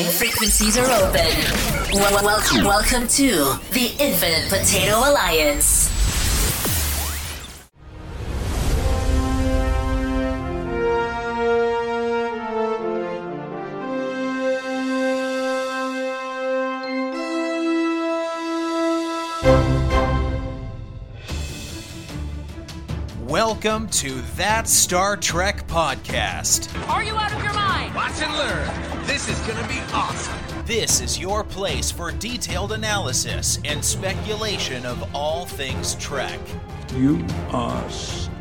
Frequencies are open. Welcome, welcome to the Infinite Potato Alliance. Welcome to That Star Trek Podcast. Are you out of your mind? Watch and learn. This is going to be awesome. This is your place for detailed analysis and speculation of all things Trek. You are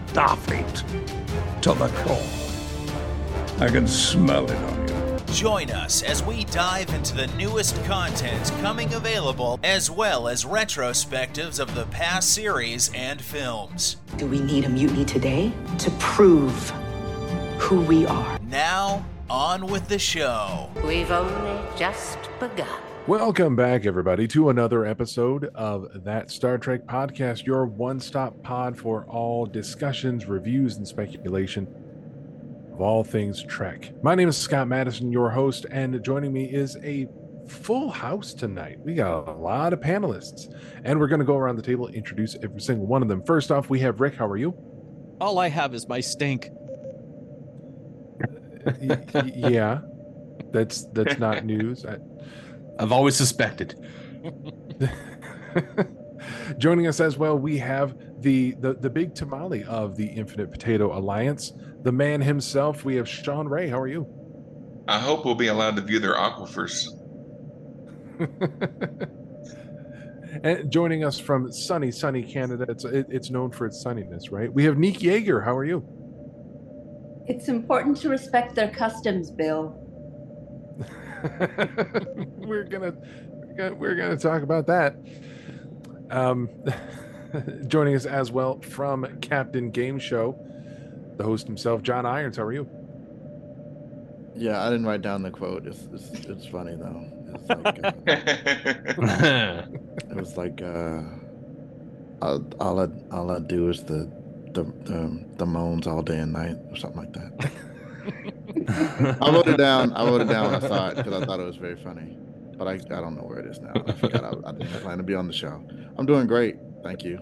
Starfleet to the core. I can smell it on you. Join us as we dive into the newest content coming available, as well as retrospectives of the past series and films. Do we need a mutiny today to prove who we are? Now, on with the show. We've only just begun. Welcome back, everybody, to another episode of That Star Trek Podcast, your one stop pod for all discussions, reviews, and speculation of all things Trek. My name is Scott Madison, your host, and joining me is a full house tonight. We got a lot of panelists, and we're going to go around the table, introduce every single one of them. First off, we have Rick. How are you? All I have is my stink. Y- y- yeah, that's that's not news. I, I've always suspected. Joining us as well, we have the, the the big tamale of the Infinite Potato Alliance, the man himself. We have Sean Ray. How are you? I hope we'll be allowed to view their aquifers. and joining us from sunny, sunny Canada, it's it, it's known for its sunniness, right? We have Nick Yeager. How are you? It's important to respect their customs, Bill. we're gonna we're gonna we're gonna talk about that. Um, joining us as well from Captain Game Show, the host himself, John Irons. How are you? Yeah, I didn't write down the quote. It's it's, it's funny though. It's like, uh, it was like uh, all, all I all I do is the the the, the moans all day and night or something like that. I wrote it down. I wrote it down when I saw it because I thought it was very funny. But I, I don't know where it is now. I forgot. I, I didn't plan to be on the show. I'm doing great. Thank you.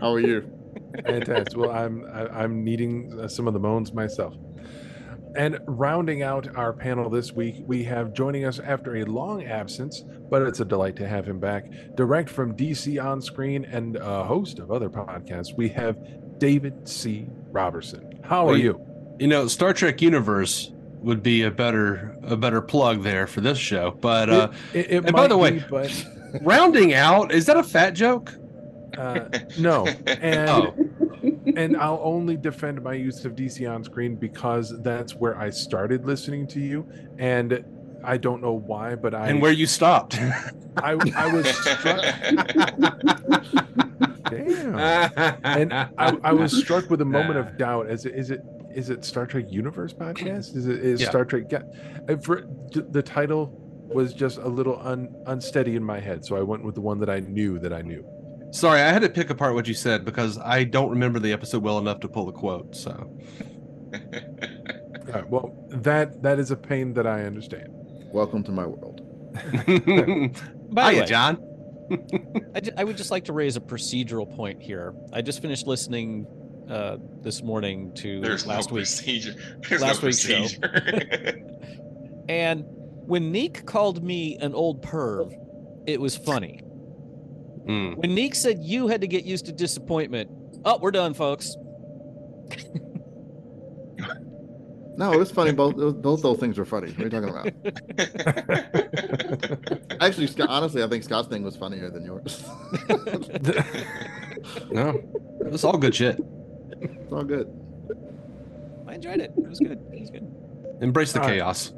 How are you? Fantastic. Well, I'm I'm needing uh, some of the moans myself. And rounding out our panel this week, we have joining us after a long absence, but it's a delight to have him back. Direct from DC on screen and a host of other podcasts, we have David C. Robertson. How are Well, you? You know, Star Trek Universe would be a better a better plug there for this show. But uh It- it- it and by the way, be, but rounding out, is that a fat joke? uh, no. And Oh. And I'll only defend my use of DC on screen because that's where I started listening to you, and I don't know why, but I and where you stopped. I I was struck. Damn. and I, I was struck with a moment of doubt. As is it is it Star Trek Universe podcast? Is it is Yeah. Star Trek? Yeah. The title was just a little un, unsteady in my head, so I went with the one that I knew that I knew. Sorry, I had to pick apart what you said because I don't remember the episode well enough to pull the quote. So All right, well, that that is a pain that I understand. Welcome to my world. By Hiya, way, John. I, I would just like to raise a procedural point here. I just finished listening uh, this morning to There's last no week, procedure. There's last no week's show. and when Neek called me an old perv, it was funny. Mm. When Neek said you had to get used to disappointment, oh, we're done, folks. No, it was funny. Both those, both those things were funny. What are you talking about? Actually, Scott, honestly, I think Scott's thing was funnier than yours. No, it's all good shit. it's all good. I enjoyed it. It was good. It was good. Embrace the All right.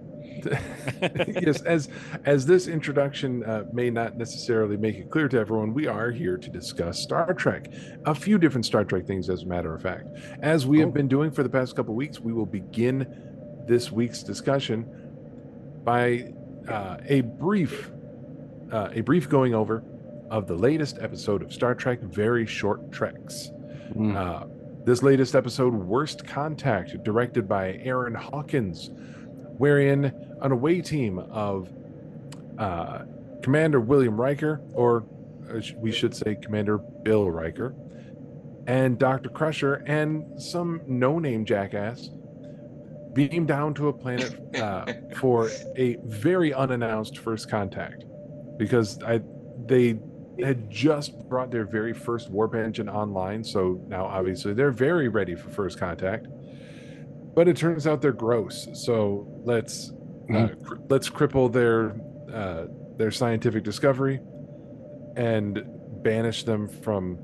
yes, as as this introduction uh, may not necessarily make it clear to everyone, we are here to discuss Star Trek, a few different Star Trek things, as a matter of fact. As we have been doing for the past couple weeks, we will begin this week's discussion by uh, a brief uh, a brief going over of the latest episode of Star Trek: Very Short Treks. Mm. Uh, this latest episode, Worst Contact, directed by Aaron Hawkins, wherein an away team of uh, Commander William Riker, or uh, we should say Commander Bill Riker, and Dr. Crusher, and some no name jackass beam down to a planet uh, for a very unannounced first contact because I they had just brought their very first warp engine online so now obviously they're very ready for first contact but it turns out they're gross so let's uh, cr- let's cripple their uh, their scientific discovery and banish them from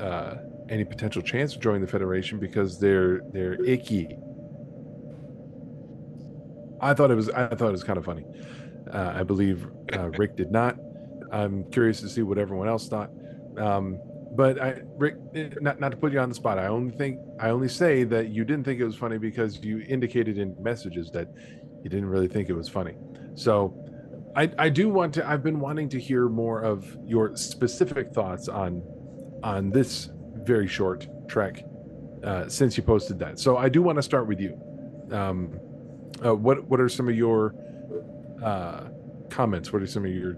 uh, any potential chance of joining the federation because they're they're icky I thought it was I thought it was kind of funny. Uh, I believe uh, Rick did not. I'm curious to see what everyone else thought. Um, but I, Rick, eh, not not to put you on the spot. I only think I only say that you didn't think it was funny because you indicated in messages that you didn't really think it was funny. So I I do want to. I've been wanting to hear more of your specific thoughts on on this very short trek uh, since you posted that. So I do want to start with you. Um, uh, what what are some of your uh, comments? What are some of your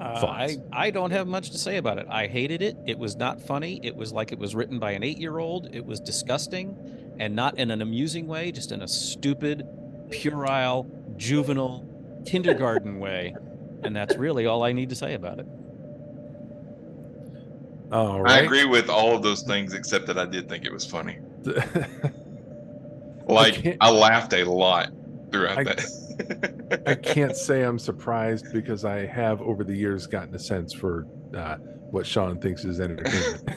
Uh. I, I don't have much to say about it. I hated it. It was not funny. It was like it was written by an eight year old. It was disgusting and not in an amusing way, just in a stupid, puerile, juvenile, kindergarten way. And that's really all I need to say about it. All I agree with all of those things except that I did think it was funny. Like can't- I, laughed a lot throughout I- that. I can't say I'm surprised because I have over the years gotten a sense for uh, what Sean thinks is entertainment.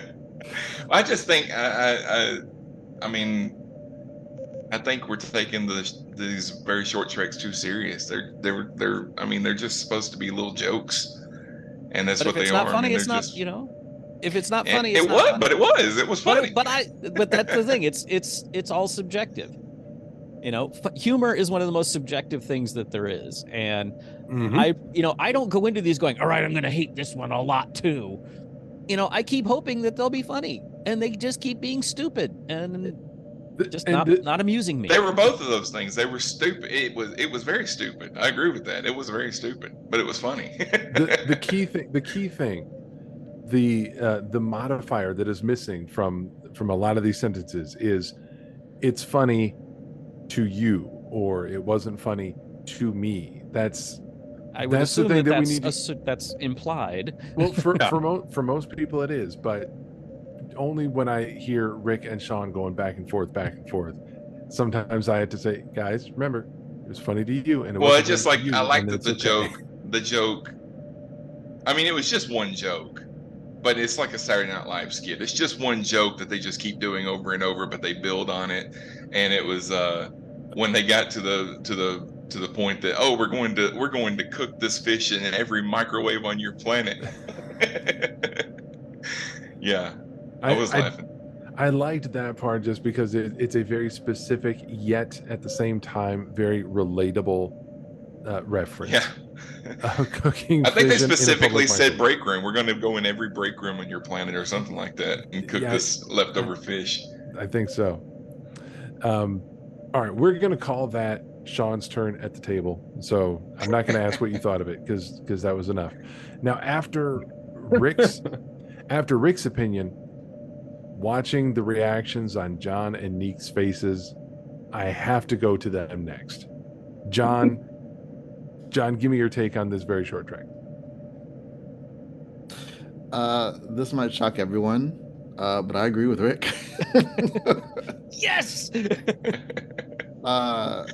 I just think I, I, I, I mean, I think we're taking this, these very short treks too serious. They're they're they're. I mean, they're just supposed to be little jokes, and that's but what if it's they not are. I funny, mean, it's not, just- you know, if it's not It- funny, it it's not was, funny. but it was. It was But- funny. But, I, but that's the thing. It's it's it's all subjective. You know, f- humor is one of the most subjective things that there is, and Mhm. I, you know, I don't go into these going, all right, I'm going to hate this one a lot too. You know, I keep hoping that they'll be funny, and they just keep being stupid and just and not the- not amusing me. They were both of those things. They were stupid. It was it was very stupid. I agree with that. It was very stupid, but it was funny. the, the key thing the key thing the uh, the modifier that is missing from from a lot of these sentences is it's funny to you or it wasn't funny to me that's I would that's the assume thing that, that we that's, need to- assu- that's implied. well for for, mo- for most people it is but only when i hear rick and sean going back and forth back and forth sometimes i had to say guys remember it was funny to you and it well, wasn't it's just like you, I like and that it's the okay. joke. The joke. I mean, it was just one joke, but it's like a Saturday Night Live skit. It's just one joke that they just keep doing over and over, but they build on it. And it was uh, when they got to the to the to the point that oh, we're going to we're going to cook this fish in every microwave on your planet. yeah, I, was laughing. I liked that part just because it, it's a very specific yet at the same time very relatable uh, reference. Yeah. of cooking. I think they fish in- in a specifically said microwave. break room. We're going to go in every break room on your planet or something like that and cook Yeah, this leftover fish. I think so. Um, all right, we're going to call that Sean's turn at the table. So I'm not going to ask what you thought of it because because that was enough. Now after Rick's after Rick's opinion, watching the reactions on John and Neek's faces, I have to go to them next. John, John, give me your take on this very short trek. Uh, this might shock everyone, uh, but I agree with Rick. yes. uh,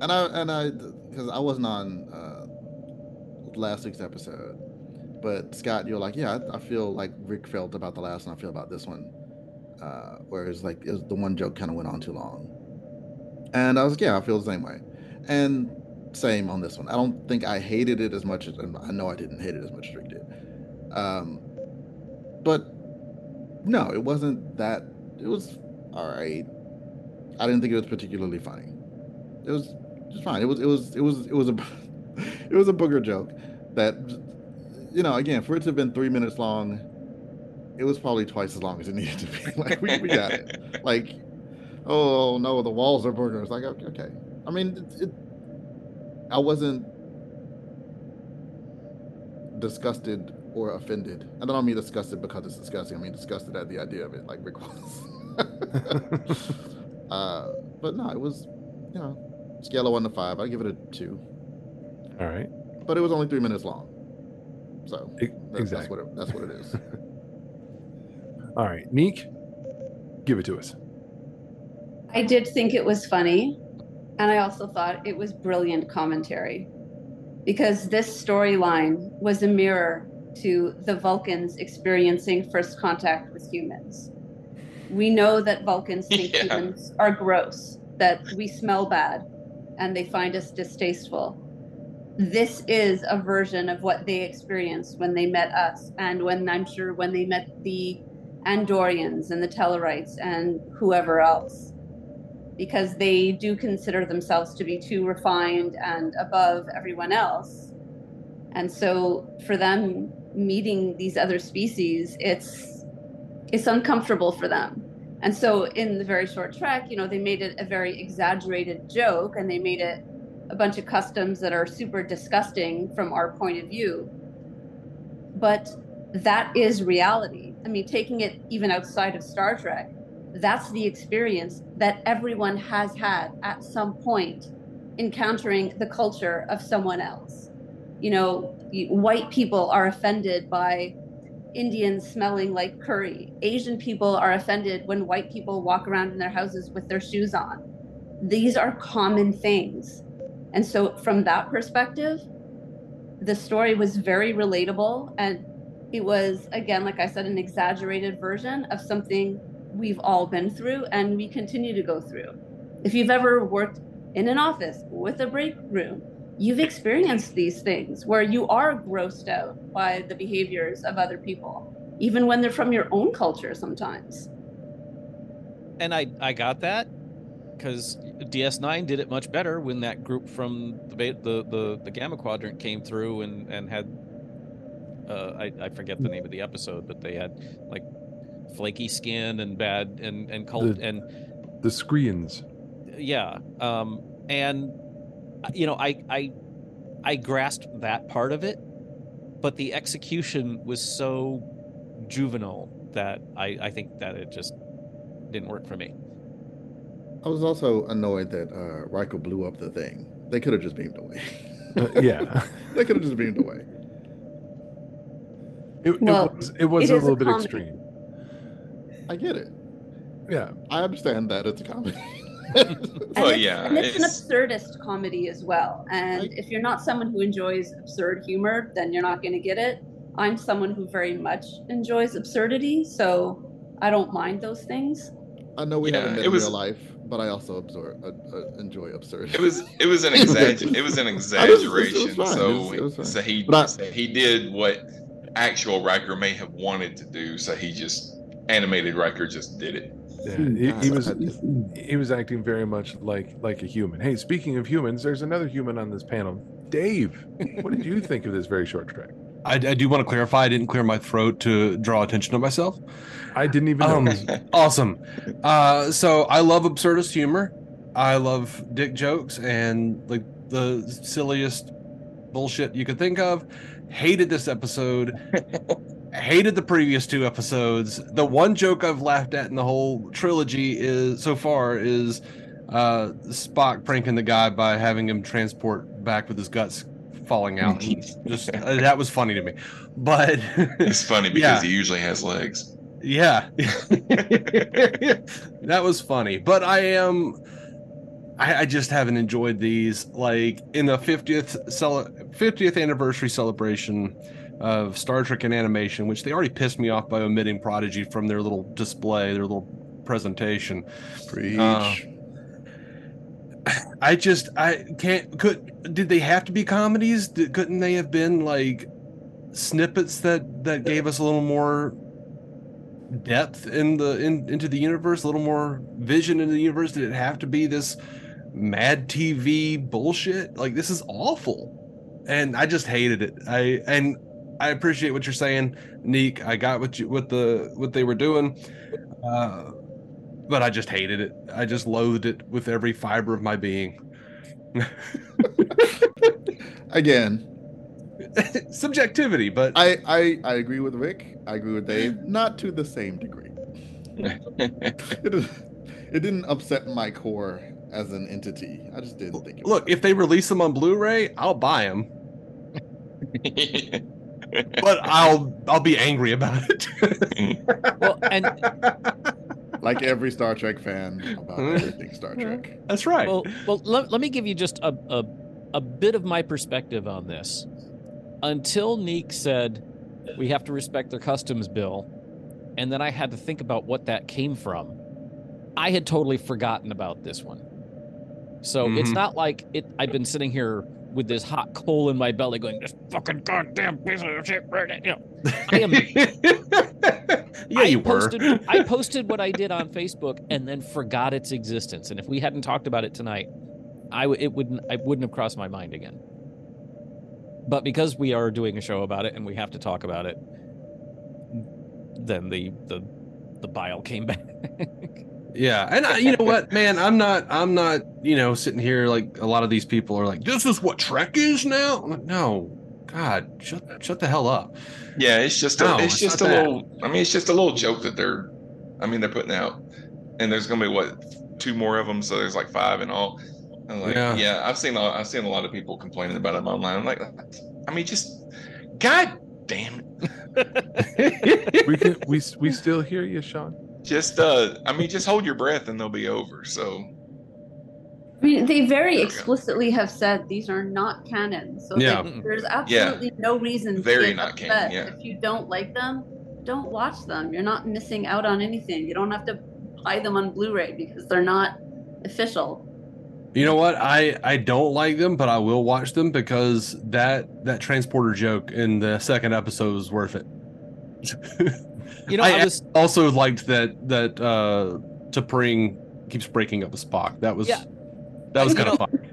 and I and I because I wasn't on uh, last week's episode, but Scott, you're like, yeah, I, I feel like Rick felt about the last one. I feel about this one. Uh, whereas like it was, the one joke kind of went on too long, and I was like, yeah, I feel the same way, and same on this one. I don't think I hated it as much as I know I didn't hate it as much as Rick did. Um, but no, it wasn't that. It was all right. I didn't think it was particularly funny. It was just fine. It was it was it was it was a it was a booger joke that you know again for it to have been three minutes long, it was probably twice as long as it needed to be. Like we, we got it. Like oh no, the walls are. It's like okay, okay. I mean, it, it, I wasn't disgusted or offended. And then I don't mean disgusted because it's disgusting. I mean disgusted at the idea of it, like Rick was. uh, but no, it was, you know, scale of one to five. I give it a two. All right. But it was only three minutes long. So E- that- exactly. that's what it, that's what it is. All right, Neek, give it to us. I did think it was funny, and I also thought it was brilliant commentary because this storyline was a mirror to the Vulcans experiencing first contact with humans. We know that Vulcans think Yeah. humans are gross, that we smell bad, and they find us distasteful. This is a version of what they experienced when they met us, and when I'm sure when they met the Andorians and the Tellarites and whoever else because they do consider themselves to be too refined and above everyone else. And so for them meeting these other species, it's it's uncomfortable for them. And so in the very short trek, you know, they made it a very exaggerated joke and they made it a bunch of customs that are super disgusting from our point of view. But that is reality. I mean, taking it even outside of Star Trek, that's the experience that everyone has had at some point encountering the culture of someone else. You know, white people are offended by Indians smelling like curry. Asian people are offended when white people walk around in their houses with their shoes on. These are common things. And so, from that perspective, the story was very relatable and it was again like i said an exaggerated version of something we've all been through and we continue to go through if you've ever worked in an office with a break room you've experienced these things where you are grossed out by the behaviors of other people even when they're from your own culture sometimes and I I got that because DS9 did it much better when that group from the Beta- the the, the Gamma Quadrant came through and and had uh, I I forget the name of the episode, but they had like flaky skin and bad and and cult The- and The Screens. yeah um and you know i i i grasped that part of it but the execution was so juvenile that i i think that it just didn't work for me I was also annoyed that uh, Riker blew up the thing. They could have just beamed away. Uh, yeah. they could have just beamed away. It, Well, it was, it was it a is a little bit comedy. extreme. I get it. Yeah. I understand that it's a comedy. And Well, it's, yeah, and it's, an absurdist comedy as well. And if you're not someone who enjoys absurd humor, then you're not going to get it. I'm someone who very much enjoys absurdity, so I don't mind those things. I know we Yeah, haven't met it in was- real life, but I also absorb, uh, uh, enjoy absurd. It was it was an exagger it was an I was- was exaggeration. fine. so It was- it was so he But I- so he did what actual Riker may have wanted to do. So he just animated Riker just did it. Yeah, he, he was he was acting very much like like a human. Hey, speaking of humans, there's another human on this panel. Dave, what did you think of this very short trek? I, I do want to clarify. I didn't clear my throat to draw attention to myself. I didn't even Um, awesome. Uh, so I love absurdist humor. I love dick jokes and like the silliest bullshit you could think of. Hated this episode. Hated the previous two episodes. The one joke I've laughed at in the whole trilogy is so far is uh, Spock pranking the guy by having him transport back with his guts falling out. Just uh, that was funny to me. But It's funny because Yeah. he usually has legs. yeah. that was funny. But I am I, I just haven't enjoyed these. Like in the 50th cel- 50th anniversary celebration of Star Trek and animation, which they already pissed me off by omitting Prodigy from their little display, their little presentation. Preach. Uh, I just I can't could did they have to be comedies? Did, couldn't they have been like snippets that that gave us a little more depth in the in into the universe, a little more vision in the universe? Did it have to be this mad TV bullshit? Like this is awful. And I just hated it. I and I appreciate what you're saying, Neek. I got what you what the what they were doing. Uh but I just hated it. I just loathed it with every fiber of my being. Again, subjectivity, but I, I I agree with Rick. I agree with Dave. Not to the same degree. it, it didn't upset my core as an entity. I just didn't think it. Look, if they release them on Blu-ray, I'll buy them. But I'll I'll be angry about it. well, and like every Star Trek fan about everything Star Trek. That's right. Well, well, let, let me give you just a, a a bit of my perspective on this. Until Neek said we have to respect their customs bill, and then I had to think about what that came from. I had totally forgotten about this one. So it's Mhm. not like it. I've been sitting here with this hot coal in my belly, going, "This fucking goddamn piece of shit!" You know, I am. yeah, I you were. posted, I posted what I did on Facebook and then forgot its existence. And if we hadn't talked about it tonight, I w- it wouldn't I wouldn't have crossed my mind again. But because we are doing a show about it and we have to talk about it, then the the the bile came back. Yeah, and I, you know what, man, I'm not, I'm not, you know, sitting here like a lot of these people are like, this is what Trek is now. I'm like, no, God, shut, shut the hell up. Yeah, it's just a, No, it's it's just a that. little. I mean, it's just a little joke that they're. I mean, they're putting out, and there's gonna be what two more of them, so there's like five in all. I'm like, Yeah. yeah. I've seen a, I've seen a lot of people complaining about them online. I'm like, I mean, just God damn it. we can we we still hear you, Sean. Just uh, I mean, just hold your breath and they'll be over. So I mean, they very explicitly have said these are not canon. So Yeah. like, there's absolutely no reason Very get not canon, yeah. If you don't like them, don't watch them. You're not missing out on anything. You don't have to buy them on Blu-ray because they're not official. You know what? I I don't like them, but I will watch them because that that transporter joke in the second episode was worth it. You know, I, I was- also liked that that uh T'Pring keeps breaking up with Spock. That was Yeah. that was kind of fun.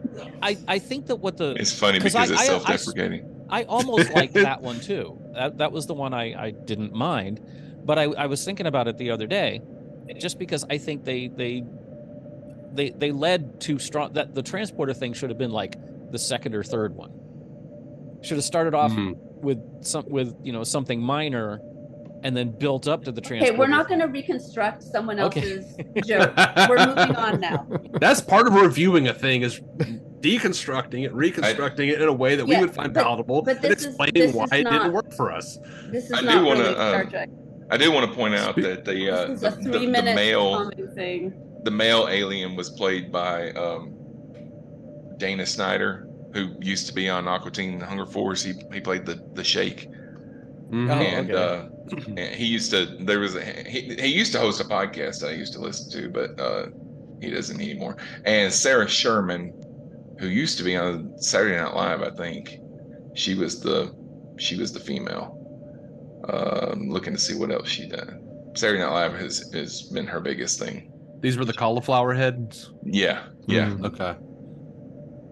I, I think that what the it's funny because I- it's I- I- self-deprecating. I almost liked that one too. That that was the one I, I didn't mind, but I, I was thinking about it the other day, just because I think they they they they led too strong. That the transporter thing should have been like the second or third one. Should have started off Mhm. with some with you know something minor, and then built up to the transporter. Okay, we're not going to reconstruct someone Okay. else's joke. We're moving on now. That's part of reviewing a thing is deconstructing it, reconstructing it in a way that Yeah, we would find but- palatable, but and this is- explaining this why is it didn't work for us. This is I do not wanna, really Star um, Trek. I do want to point out that the uh, the, the, the male thing. the male alien was played by um, Dana Snyder, who used to be on Aqua Teen Hunger Force. He he played the the Shake, Mhm. and okay. uh, and he used to. There was a, he he used to host a podcast I used to listen to, but uh, he doesn't anymore. And Sarah Sherman, who used to be on Saturday Night Live, I think she was the she was the female. Uh, I'm looking to see what else she done. Saturday Night Live has has been her biggest thing. These were the cauliflower heads. Yeah, yeah. Mm, okay.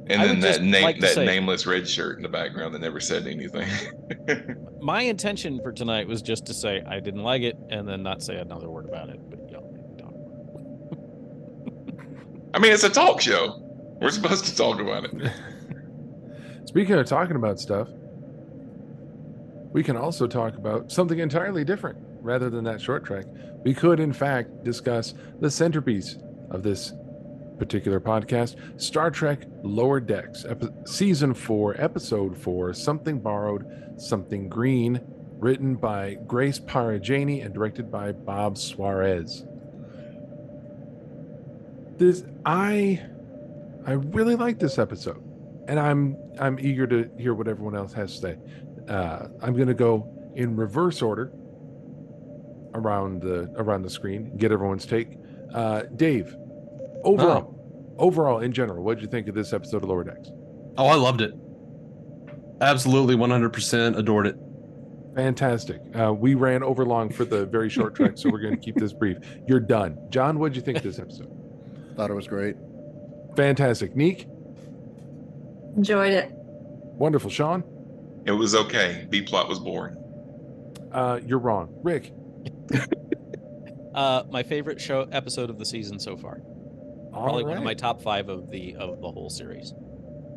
And I then that name like that say- nameless red shirt in the background that never said anything. My intention for tonight was just to say I didn't like it, and then not say another word about it. But you know, I mean, it's a talk show. We're supposed to talk about it. Speaking of talking about stuff, we can also talk about something entirely different rather than that short trek. We could, in fact, discuss the centerpiece of this particular podcast Star Trek Lower Decks, epi- Season 4, Episode 4, Something Borrowed, Something Green, written by Grace Parra Janney and directed by Bob Suarez. This, I, I really like this episode and I'm I'm eager to hear what everyone else has to say. Uh, I'm going to go in reverse order around the around the screen, get everyone's take. Uh, Dave, overall, overall in general, what did you think of this episode of Lower Decks? Oh, I loved it. Absolutely, 100% adored it. Fantastic. Uh, we ran over long for the very short trek, so we're going to keep this brief. You're done, John. What did you think of this episode? Thought it was great. Fantastic, Neek. Enjoyed it. Wonderful, Sean. It was okay. B plot was boring. Uh, you're wrong, Rick. Uh, my favorite show episode of the season so far. All Probably one of my top five of the of the whole series.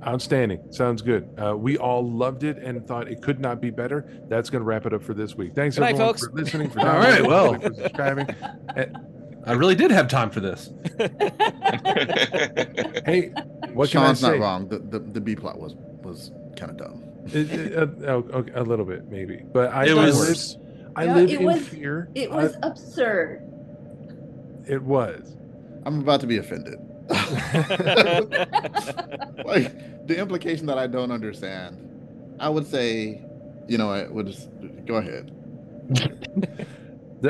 Outstanding. Sounds good. Uh, we all loved it and thought it could not be better. That's going to wrap it up for this week. Thanks Good night, folks. for listening. For All right, well. for subscribing. I really did have time for this. Hey, what Sean's can I say? not wrong. The, the the B plot was was kind of dumb. It- it- uh, oh, okay, a little bit, maybe, but I, It was- live, I Yeah, live it in was- fear. It I- was absurd. it was. I'm about to be offended. like the implication that I don't understand. I would say, you know, I would just go ahead.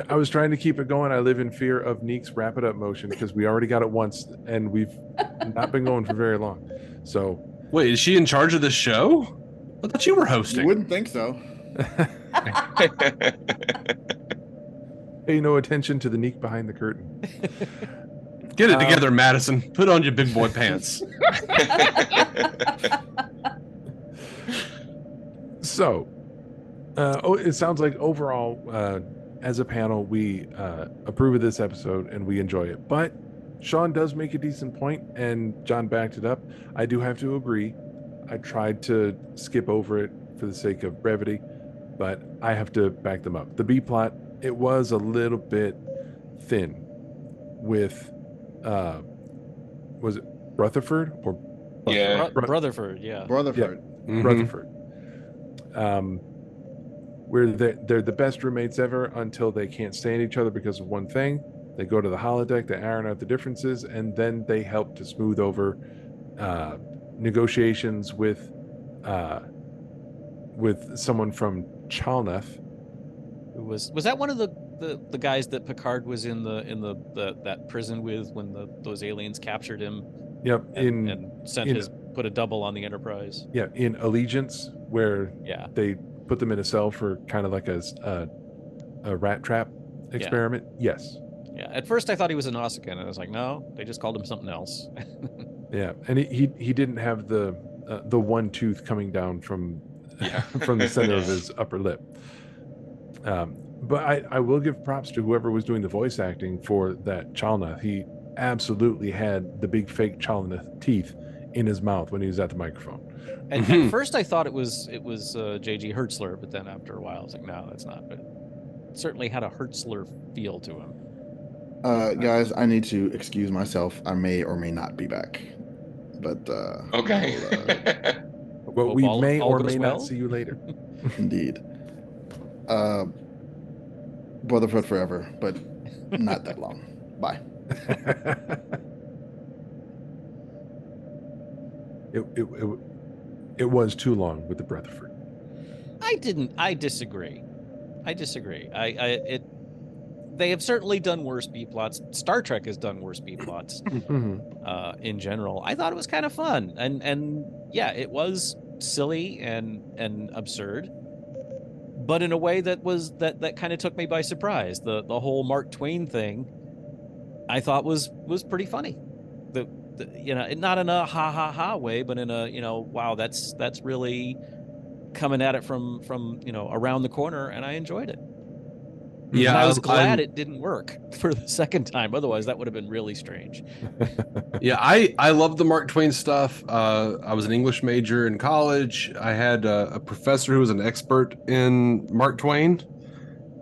I was trying to keep it going. I live in fear of Neek's wrap it up motion because we already got it once and we've not been going for very long. So Wait, is she in charge of this show? I thought you were You hosting. wouldn't think so. pay no attention to the Neek behind the curtain. Get it Uh, together, Madison. Put on your big boy pants. So, uh, oh, it sounds like overall, uh, as a panel, we uh, approve of this episode and we enjoy it. But Sean does make a decent point, and John backed it up. I do have to agree. I tried to skip over it for the sake of brevity, but I have to back them up. The B plot, it was a little bit thin with, uh, was it Rutherford or Yeah. Bro- Rutherford, yeah. Rutherford. Mhm. Rutherford. Um, where they're, they're the best roommates ever until they can't stand each other because of one thing. They go to the holodeck, they iron out the differences, and then they help to smooth over uh, negotiations with uh, with someone from Chalnoth. Who was was that one of the, the the guys that Picard was in the in the, the that prison with when the those aliens captured him Yep, and, in and sent in- his put a double on the Enterprise. yeah in Allegiance, where Yeah. they put them in a cell for kind of like a a rat trap experiment. Yes, Yeah. At first I thought he was a Nausicaan, and I was like, no, they just called him something else. Yeah, and he he, he didn't have the uh, the one tooth coming down from from the center of his upper lip. Um, but I, I will give props to whoever was doing the voice acting for that Chalnoth. He absolutely had the big fake Chalnoth teeth in his mouth when he was at the microphone. And Mhm. at first I thought it was it was uh, J.G. Hertzler, but then after a while I was like, no, that's not. But it certainly had a Hertzler feel to him. Uh, guys, I need to excuse myself. I may or may not be back, but uh, Okay. I'll, uh, Well, Hope we all- may all or may well. not see you later. indeed, uh, Brotherhood forever, but not that long. Bye. it, it, it, it was too long with the Rutherford. I didn't. I disagree. I disagree. I, I it. They have certainly done worse B plots. Star Trek has done worse B plots Mhm. uh, in general. I thought it was kind of fun, and and yeah, it was silly and and absurd, but in a way that was that that kind of took me by surprise. The the whole Mark Twain thing, I thought was was pretty funny. The, the you know not in a ha ha ha way, but in a you know wow that's that's really coming at it from from you know around the corner, and I enjoyed it. Yeah, And I was glad I- it didn't work for the second time. Otherwise, that would have been really strange. yeah, I I love the Mark Twain stuff. Uh, I was an English major in college. I had a, a professor who was an expert in Mark Twain,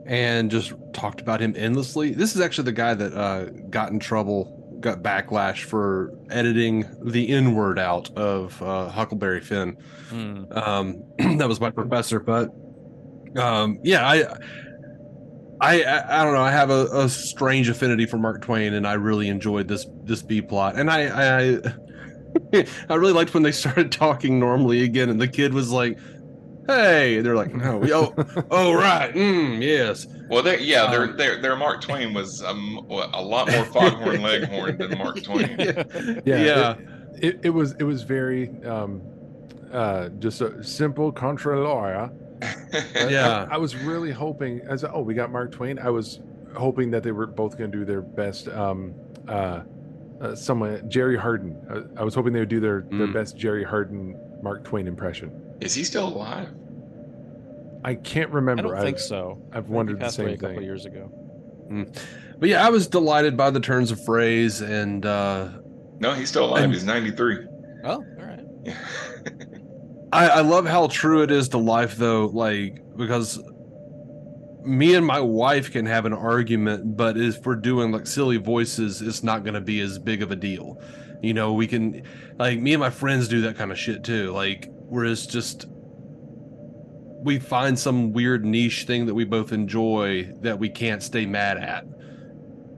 and just talked about him endlessly. This is actually the guy that uh, got in trouble, got backlash for editing the N word out of uh, Huckleberry Finn. Hmm. Um, that was my professor, but um, yeah, I. I, I I don't know. I have a, a strange affinity for Mark Twain, and I really enjoyed this this B plot. And I I I really liked when they started talking normally again, and the kid was like, "Hey," they're like, "No, we- oh, oh, right, mm, yes." Well, they, yeah, their Um, their their Mark Twain was um, a lot more foghorn leghorn than Mark Twain. yeah, Yeah. It, it, it was it was very um, uh, just a simple contra lawyer. I- Yeah. I, I was really hoping as oh we got Mark Twain. I was hoping that they were both going to do their best. Um, uh, uh, someone Jerry Hardin. I, I was hoping they would do their their Mm. best Jerry Hardin Mark Twain impression. Is he still alive? I can't remember. I don't think I've- so. I've I think he wondered the passed away same a couple thing. years ago. but yeah, I was delighted by the turns of phrase and uh No, he's still alive. And- He's 93. Oh, all right. I, I love how true it is to life though, like because me and my wife can have an argument, but if we're doing like silly voices, it's not gonna be as big of a deal. You know, we can like me and my friends do that kind of shit too. Like where it's just we find some weird niche thing that we both enjoy that we can't stay mad at.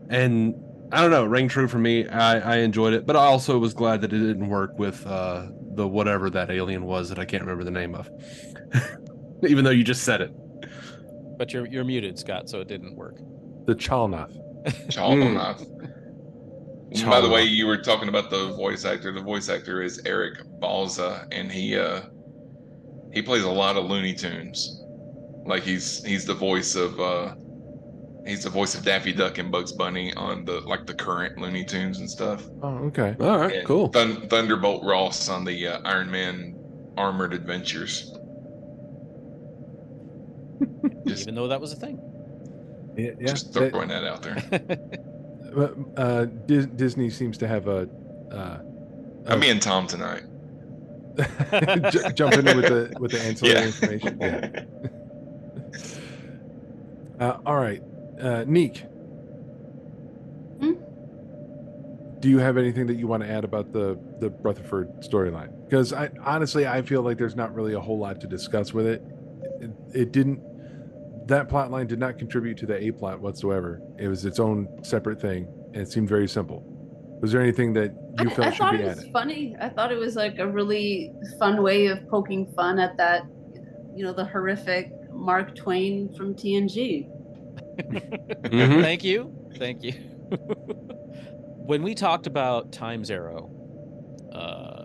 And I don't know, rang true for me. I, I enjoyed it, but I also was glad that it didn't work with uh, the whatever that alien was that I can't remember the name of. Even though you just said it. But you're you're muted, Scott, so it didn't work. The Chalnoth. Chalnoth. Mm. By the way, you were talking about the voice actor. The voice actor is Eric Bauza, and he uh he plays a lot of Looney Tunes. Like he's he's the voice of uh he's the voice of Daffy Duck and Bugs Bunny on the like the current Looney Tunes and stuff. Oh, okay. All right, And cool. Thun- Thunderbolt Ross on the uh, Iron Man Armored Adventures. Even though that was a thing. Yeah, yeah. Just throwing that out there. but, uh, Dis- Disney seems to have a. Uh, I'm me and Tom tonight. J- jump in with the with the ancillary Yeah. information. Yeah. Uh, all right, uh, Neek. Hmm? Do you have anything that you want to add about the the Rutherford storyline? Because I honestly I feel like there's not really a whole lot to discuss with it. It, it didn't. That plot line did not contribute to the A plot whatsoever. It was its own separate thing, and it seemed very simple. Was there anything that you I, felt I should thought be it was added? funny. I thought it was like a really fun way of poking fun at that, you know, the horrific Mark Twain from TNG. Mhm. Thank you. Thank you. when we talked about Time Zero, uh,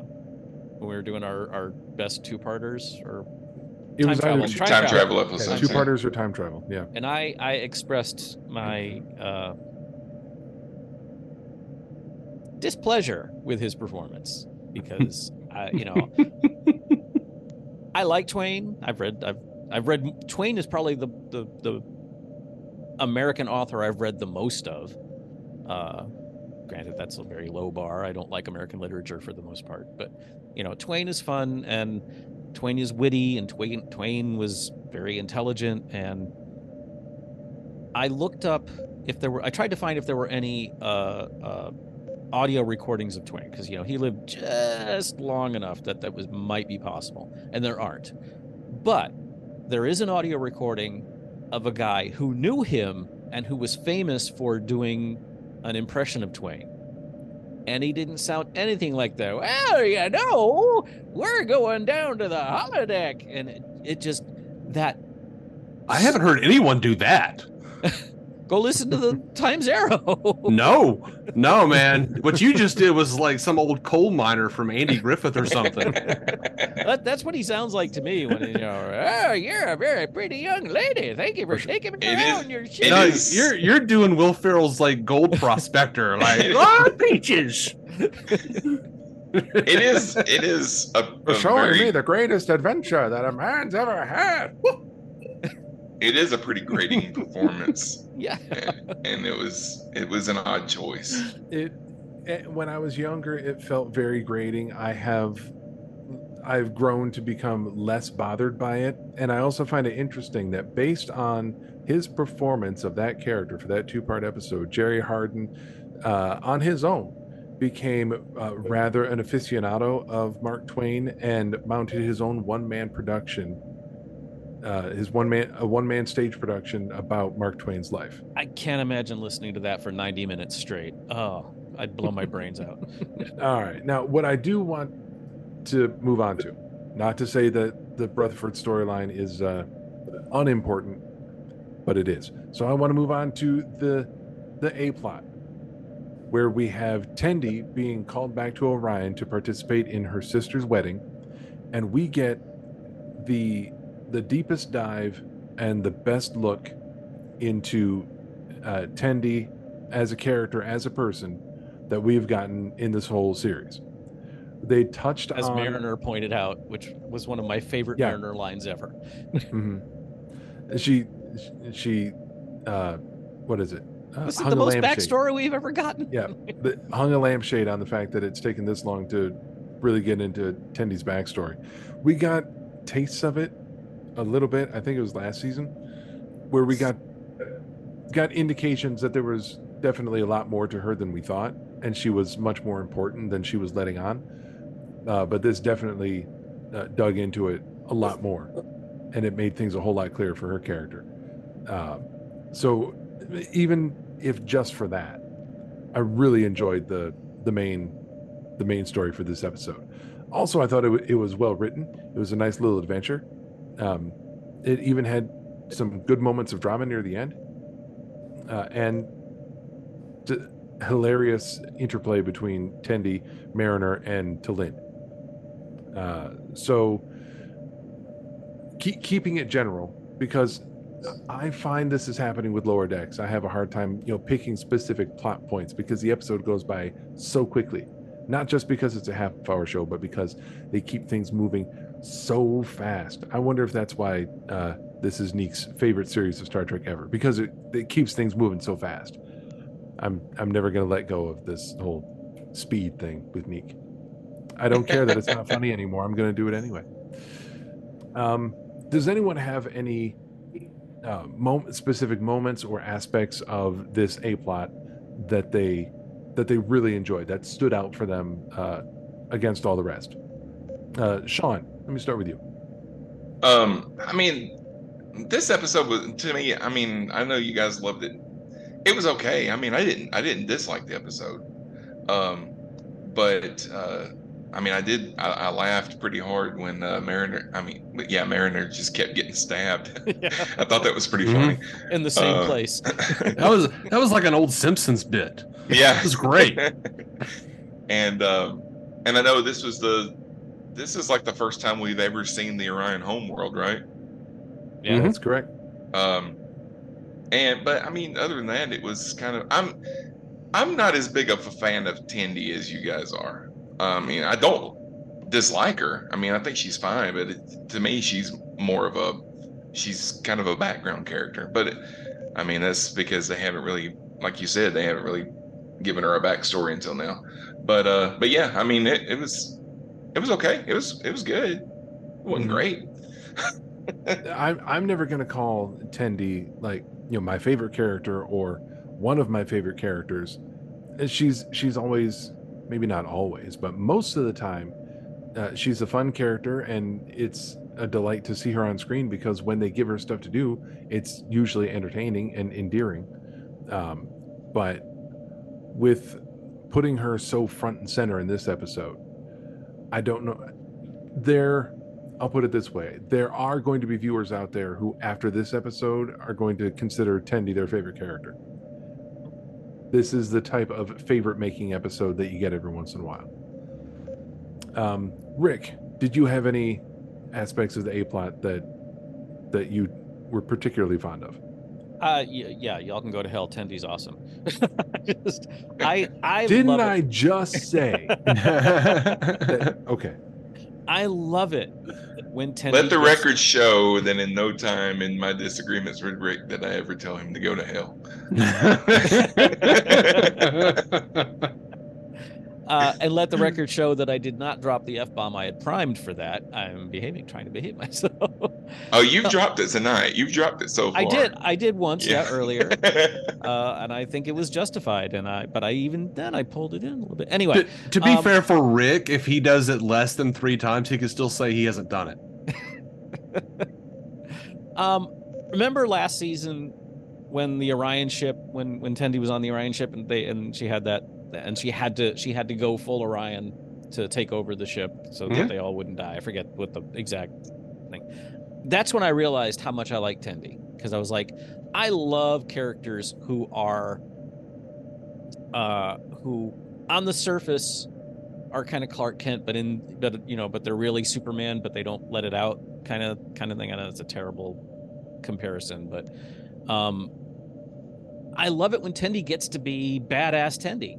when we were doing our, our best two parters or It was time either travel, Time travel Yeah, episodes. Two parters or time travel. Yeah. and I I expressed my uh, displeasure with his performance because I, you know I like Twain. I've read I've I've read Twain is probably the the the American author I've read the most of. Uh, granted, that's a very low bar. I don't like American literature for the most part, but you know, Twain is fun and Twain is witty and Twain Twain was very intelligent and I looked up if there were I tried to find if there were any uh, uh, audio recordings of Twain because you know he lived just long enough that that was might be possible and there aren't but there is an audio recording of a guy who knew him and who was famous for doing an impression of Twain. And he didn't sound anything like that. Well you know we're going down to the holodeck. And it, it just that I haven't heard anyone do that. go listen to the Times Arrow No, no, man. What you just did was like some old coal miner from Andy Griffith or something. that, that's what he sounds like to me when you know, oh, you're a very pretty young lady. Thank you for taking me It is- around your shit. it no, is- you're you're doing Will Ferrell's like gold prospector, like ah, peaches. It is. It is a, a showing very, me the greatest adventure that a man's ever had. It is a pretty grating performance, Yeah. and, and it was it was an odd choice. It, it when I was younger, it felt very grating. I have I've grown to become less bothered by it, and I also find it interesting that based on his performance of that character for that two-part episode, Jerry Hardin, uh, on his own, became uh, rather an aficionado of Mark Twain and mounted his own one-man production. Uh, his one man, a one man stage production about Mark Twain's life. I can't imagine listening to that for 90 minutes straight. Oh, I'd blow my brains out. All right. Now, what I do want to move on to, not to say that the Rutherford storyline is uh, unimportant, but it is. So I want to move on to the the A plot, where we have Tendi being called back to Orion to participate in her sister's wedding, and we get the the deepest dive and the best look into uh, Tendi as a character, as a person, that we've gotten in this whole series. They touched As on Mariner pointed out, which was one of my favorite Yeah. Mariner lines ever. Mhm. She, she, uh, what is it? uh, This is the most backstory we've ever gotten. Yeah, the, hung a lampshade on the fact that it's taken this long to really get into Tendi's backstory. We got tastes of it a little bit. I think it was last season where we got got indications that there was definitely a lot more to her than we thought, and she was much more important than she was letting on. Uh, but this definitely uh, dug into it a lot more, and it made things a whole lot clearer for her character. Uh, so even if just for that, I really enjoyed the the main the main story for this episode. Also, I thought it, w- it was well written. It was a nice little adventure. Um, it even had some good moments of drama near the end, uh, and hilarious interplay between Tendi, Mariner, and T'Lyn. Uh, so, keep, keeping it general because I find this is happening with lower decks. I have a hard time, you know, picking specific plot points because the episode goes by so quickly. Not just because it's a half hour show, but because they keep things moving so fast. I wonder if that's why uh, this is Neek's favorite series of Star Trek ever because it, it keeps things moving so fast. I'm I'm never gonna let go of this whole speed thing with Neek. I don't care that it's not funny anymore. I'm gonna do it anyway. Um, does anyone have any uh, moment, specific moments or aspects of this a plot that they that they really enjoyed that stood out for them uh, against all the rest? Uh, Sean, let me start with you. Um, I mean, this episode was to me. I mean, I know you guys loved it. It was okay. I mean, I didn't. I didn't dislike the episode. Um, but uh, I mean, I did. I, I laughed pretty hard when uh, Mariner. I mean, but yeah, Mariner just kept getting stabbed. I thought that was pretty funny. In the same Uh, place. That was that was like an old Simpsons bit. Yeah, it was great. and um, and I know this was the this is like the first time we've ever seen the Orion homeworld, right? Yeah, that's correct. Um, and but I mean, other than that, it was kind of I'm I'm not as big of a fan of Tendi as you guys are. I mean, I don't dislike her. I mean, I think she's fine, but it, to me, she's more of a she's kind of a background character. But it, I mean, that's because they haven't really, like you said, they haven't really given her a backstory until now. But uh, but yeah, I mean, it, it was it was okay. It was it was good. It wasn't Mhm. great. I'm I'm never gonna call Tendi like you know my favorite character or one of my favorite characters. She's she's always maybe not always, but most of the time, uh, she's a fun character, and it's a delight to see her on screen because when they give her stuff to do, it's usually entertaining and endearing. Um, but with putting her so front and center in this episode, I don't know. There, I'll put it this way: there are going to be viewers out there who, after this episode, are going to consider Tendi their favorite character. This is the type of favorite making episode that you get every once in a while. Um, Rick, did you have any aspects of the A plot that that you were particularly fond of? Uh, y- yeah, y'all can go to hell. Tendi's awesome. Just, I, I Didn't love I It. just say? that- okay. I love it when Tendi. Let the gets- record show that in no time in my disagreements with Rick that I ever tell him to go to hell. uh, and let the record show that I did not drop the f bomb I had primed for that. I'm behaving, trying to behave myself. Oh, you've dropped it tonight. You've dropped it so far. I did, I did once, yeah, Yeah. earlier, uh, and I think it was justified. And I, but I even then I pulled it in a little bit. Anyway, to, to be um, fair for Rick, if he does it less than three times, he can still say he hasn't done it. Um, remember last season when the Orion ship, when when Tendi was on the Orion ship, and they and she had that, and she had to she had to go full Orion to take over the ship so that they all wouldn't die. I forget what the exact thing. That's when I realized how much I like Tendi because I was like, I love characters who are, uh, who on the surface are kind of Clark Kent, but in but you know, but they're really Superman, but they don't let it out, kind of kind of thing. I know it's a terrible comparison, but um, I love it when Tendi gets to be badass Tendi,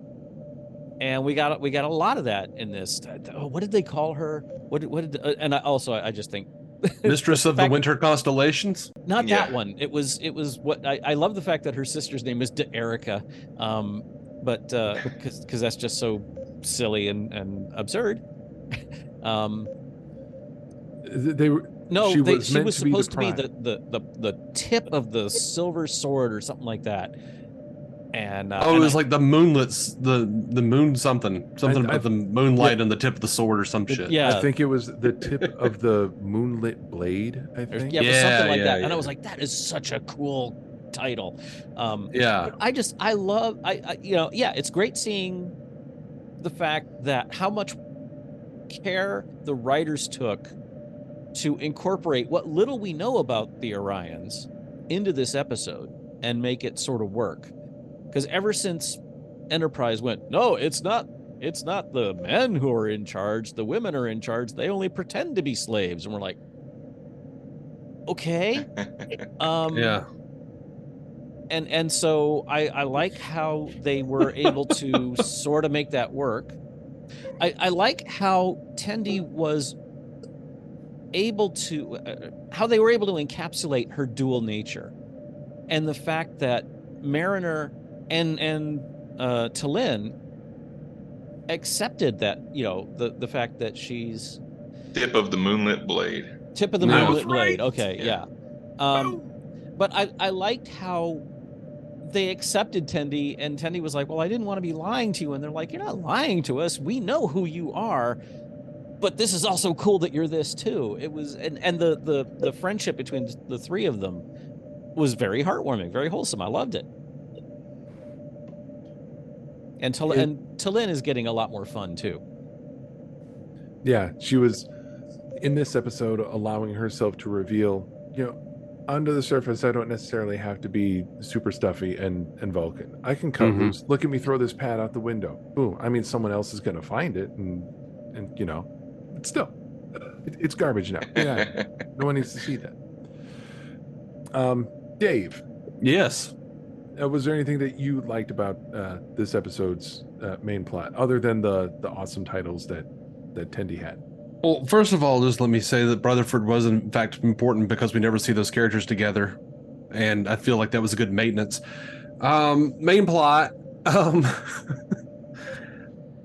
and we got we got a lot of that in this. Oh, what did they call her? What did- what did? Uh, and I also I just think Mistress of the fact- Winter Constellations. Not Yeah. that one. It was it was what I, I love the fact that her sister's name is D'Erika, um, but because because that's just so silly and and absurd. um, They were no, She they, was she meant was to be the supposed to be the, the the the tip of the silver sword or something like that. And uh, Oh, it and was I- like the moonlets, the the moon something, something I- about I- the moonlight and the tip of the sword or some shit. yeah, I think it was the tip of the moonlit blade. I think. yeah, Yeah, something like yeah, that. And I was like, that is such a cool title. Um, yeah. I just I love I, I you know yeah it's great seeing the fact that how much care the writers took to incorporate what little we know about the Orions into this episode and make it sort of work because ever since Enterprise went no it's not it's not the men who are in charge the women are in charge they only pretend to be slaves and we're like okay um Yeah. and and so I I like how they were able to sort of make that work. I I like how Tendi was able to uh, how they were able to encapsulate her dual nature, and the fact that Mariner and and uh, T'Lyn accepted that you know the the fact that she's Tip of the moonlit blade. tip of the No. moonlit blade. Okay, Yeah. yeah. Um, but I I liked how they accepted Tendi, and Tendi was like, "Well, I didn't want to be lying to you," and they're like, "You're not lying to us. We know who you are." But this is also cool that you're this too. It was, and, and the, the the friendship between the three of them was very heartwarming, very wholesome. I loved it. And Tal- It- and T'Lyn is getting a lot more fun too. Yeah, she was in this episode allowing herself to reveal, you know, under the surface, I don't necessarily have to be super stuffy and and Vulcan. I can cut Mhm. loose. Look at me throw this pad out the window. Boom. I mean, someone else is going to find it, and and you know, but still, it, it's garbage now. Yeah, no one needs to see that. Um, Dave, Yes. Uh, was there anything that you liked about uh, this episode's uh, main plot, other than the the awesome titles that that Tendi had? Well, first of all, just let me say that Brotherford was in fact important because we never see those characters together, and I feel like that was a good maintenance. Um, main plot. Um,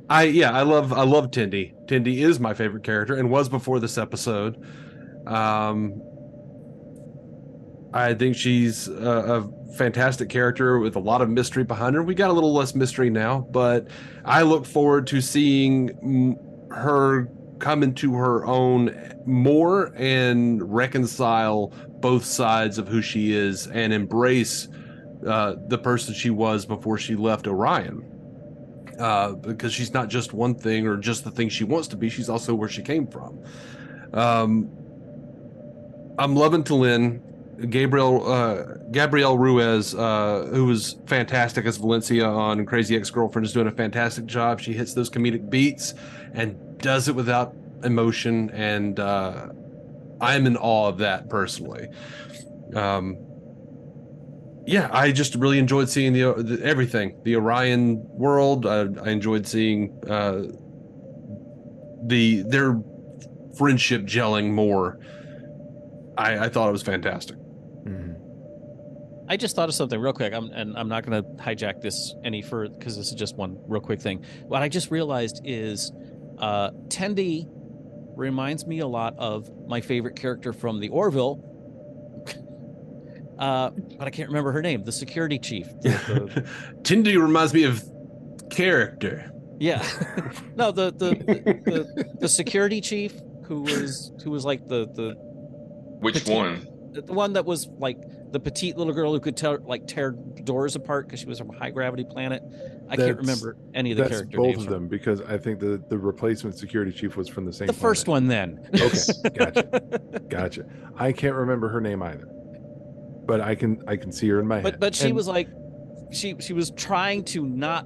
I yeah, I love I love Tendi. Tendi is my favorite character and was before this episode. Um, I think she's a fantastic character with a lot of mystery behind her. We got a little less mystery now, but I look forward to seeing her come into her own more and reconcile both sides of who she is and embrace uh, the person she was before she left Orion. Uh, because she's not just one thing or just the thing she wants to be, she's also where she came from. Um, I'm loving T'Lyn. Gabriel uh, Gabrielle Ruiz, uh, who was fantastic as Valencia on Crazy Ex Girlfriend, is doing a fantastic job. She hits those comedic beats and does it without emotion, and uh, I'm in awe of that personally. Um, yeah, I just really enjoyed seeing the, the everything, the Orion world. I, I enjoyed seeing uh, the their friendship gelling more. I, I thought it was fantastic. I just thought of something real quick, I'm, and I'm not going to hijack this any further because this is just one real quick thing. What I just realized is uh, Tendi reminds me a lot of my favorite character from the Orville, uh, but I can't remember her name. The security chief. The- the- Tendi reminds me of character. yeah, no, the the, the the the security chief who was who was like the the Which Petite- one? the the one that was like the petite little girl who could tear like tear doors apart because she was from a high gravity planet. I can't remember any of the That's character both names. of from- them because I think the the replacement security chief was from the same. The first one, then. Okay, gotcha, gotcha. I can't remember her name either, but I can I can see her in my but head. but she And- was like, she she was trying to not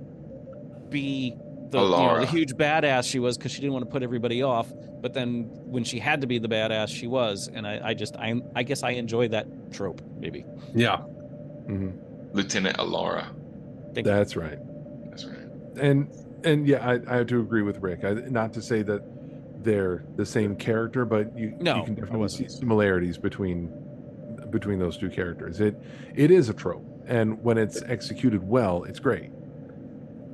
be the, you know, the huge badass she was because she didn't want to put everybody off. But then when she had to be the badass, she was, and I, I just I I guess I enjoy that trope maybe. Yeah. Mhm. Lieutenant Alara. Thank you. That's right. That's right. and and yeah, I, I have to agree with Rick. I, not to say that they're the same character, but you, No, you can definitely see similarities between between those two characters. It it is a trope, and when it's executed well, it's great.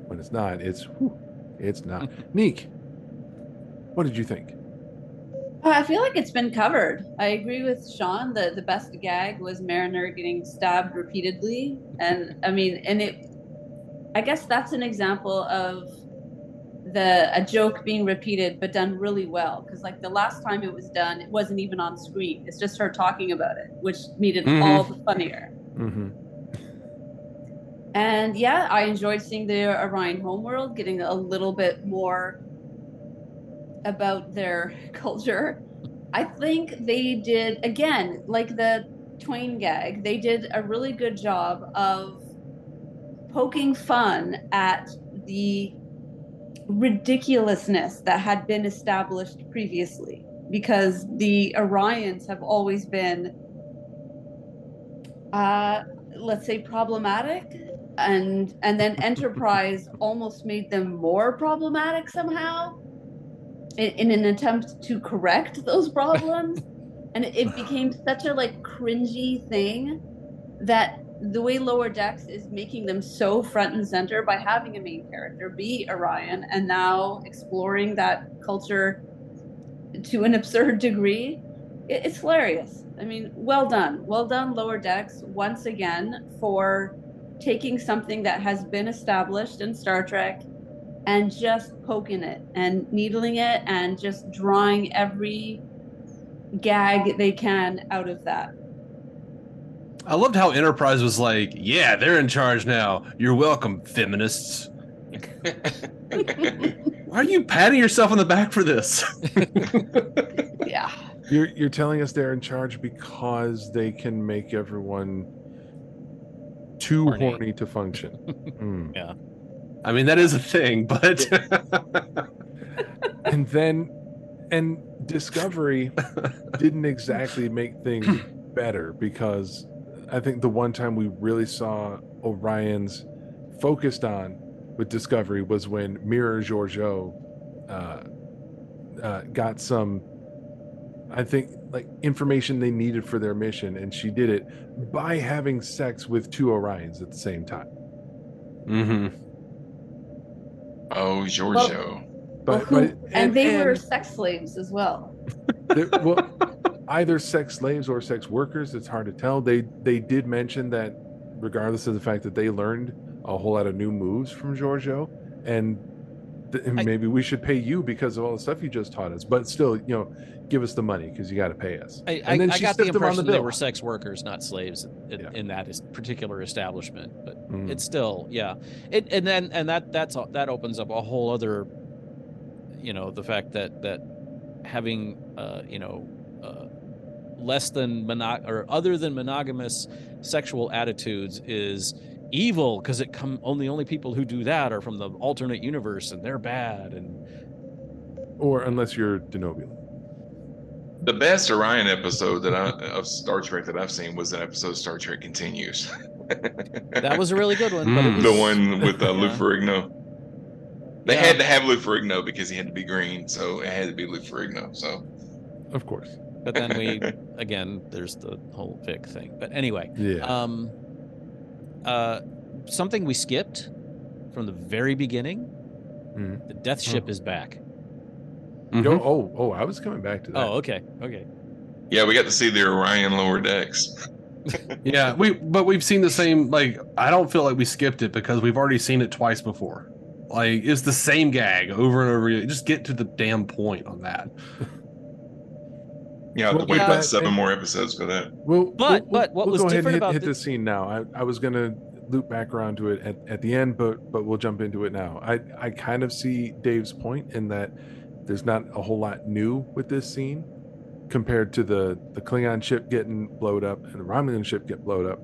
When it's not, it's whew, it's not. Neek, what did you think? Uh, I feel like it's been covered. I agree with Sean that the best gag was Mariner getting stabbed repeatedly. And I mean, and it, I guess that's an example of the a joke being repeated but done really well. Because like the last time it was done, it wasn't even on screen. It's just her talking about it, which made it Mhm. all the funnier. Mm-hmm. And yeah, I enjoyed seeing the Orion homeworld, getting a little bit more about their culture. I think they did, again, like the Twain gag, they did a really good job of poking fun at the ridiculousness that had been established previously. Because the Orions have always been, uh, let's say, problematic and and then enterprise almost made them more problematic somehow in, in an attempt to correct those problems. And it, it became such a like cringy thing that the way lower decks is making them so front and center by having a main character be orion and now exploring that culture to an absurd degree it's hilarious. I mean well done. Well done lower decks once again for taking something that has been established in Star Trek and just poking it and needling it and just drawing every gag they can out of that. I loved how Enterprise was like, "Yeah, they're in charge now. You're welcome, feminists." Why are you patting yourself on the back for this? yeah. You're you're telling us they're in charge because they can make everyone too horny, to function. Mm. Yeah. I mean, that is a thing, but and then and discovery didn't exactly make things better because i think the one time we really saw orion's focused on with discovery was when Mirror Georgiou uh, uh, got some i think like information they needed for their mission and she did it by having sex with two orions at the same time mm-hmm. Oh, Georgiou. but, Who- but and, they were sex slaves as well. Well, either sex slaves or sex workers. It's hard to tell. They they did mention that, regardless of the fact that they learned a whole lot of new moves from Georgiou, and, th- and maybe we should pay you because of all the stuff you just taught us. But still, you know, give us the money because you got to pay us. I, and I, I got the stiffed him on impression they were sex workers, not slaves, in, in that particular establishment. But Mm. it's still, yeah. It and then and that that's that opens up a whole other, you know, the fact that that having, uh, you know, uh, less than monog or other than monogamous sexual attitudes is evil because it come only only people who do that are from the alternate universe and they're bad and or unless you're Denobulan. The best Orion episode that I, of Star Trek that I've seen was an episode of Star Trek Continues. that was a really good one. But was, the one with uh, Lou yeah. Ferrigno. They Yeah. had to have Lou Ferrigno because he had to be green, so it had to be Lou Ferrigno. So Of course. but then we again there's the whole Vic thing. But anyway, Yeah. Um, uh, something we skipped from the very beginning. Mhm. The Death Ship is back. No, oh, oh, I was coming back to that. Oh, okay, okay. yeah, we got to see the Orion lower decks. yeah, we but we've seen the same. Like, I don't feel like we skipped it because we've already seen it twice before. Like, it's the same gag over and over again. Just get to the damn point on that. Yeah, Well, wait yeah, about seven more episodes for that. Well, But- we'll- but what we'll was go ahead and different hit, about hit the- the scene now? I, I was gonna loop back around to it at, at the end, but but we'll jump into it now. I I kind of see Dave's point in that there's not a whole lot new with this scene compared to the the Klingon ship getting blowed up and the Romulan ship get blowed up.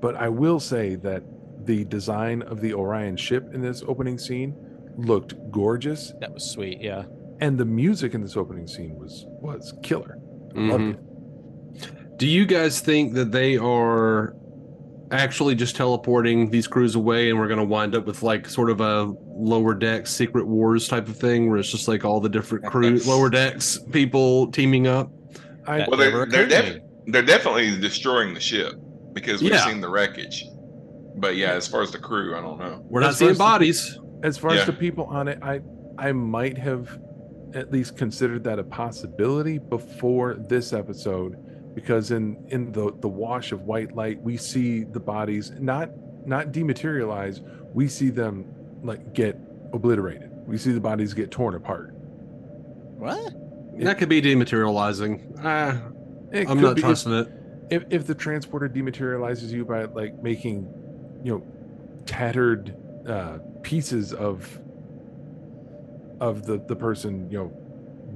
But I will say that the design of the Orion ship in this opening scene looked gorgeous, That was sweet. Yeah. And the music in this opening scene was was killer. I loved mm-hmm. it. Do you guys think that they are actually just teleporting these crews away and we're going to wind up with like sort of a lower deck secret wars type of thing where it's just like all the different crew lower decks people teaming up. I, Well, they're they're, def- they're definitely destroying the ship because we've Yeah. seen the wreckage. But yeah, as far as the crew, I don't know. We're not As seeing as the- bodies. As far Yeah. as the people on it, I I might have at least considered that a possibility before this episode, because in in the the wash of white light, we see the bodies not not dematerialize. We see them like get obliterated. We see the bodies get torn apart. What? That could be dematerializing. It I'm not be- if- trusting it. If if the transporter dematerializes you by like making, you know, tattered uh, pieces of of the the person, you know,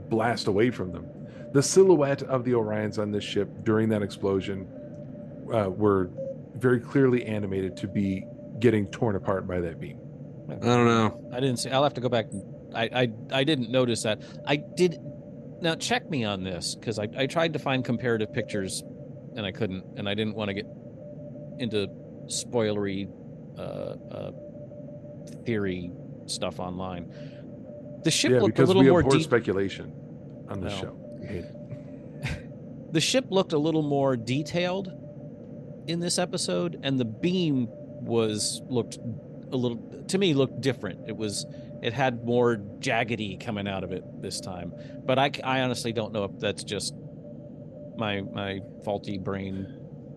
blast away from them. The silhouette of the Orions on this ship during that explosion uh, were very clearly animated to be getting torn apart by that beam. I don't know. I didn't see. I'll have to go back. I I, I didn't notice that. I did. Now check me on this because I, I tried to find comparative pictures, and I couldn't, and I didn't want to get into spoilery uh, uh, theory stuff online. The ship yeah, looked a little more deep. speculation on the No. show. We hate it. the ship looked a little more detailed in this episode and the beam was looked a little to me looked different it was it had more jaggedy coming out of it this time but i, I honestly don't know if that's just my my faulty brain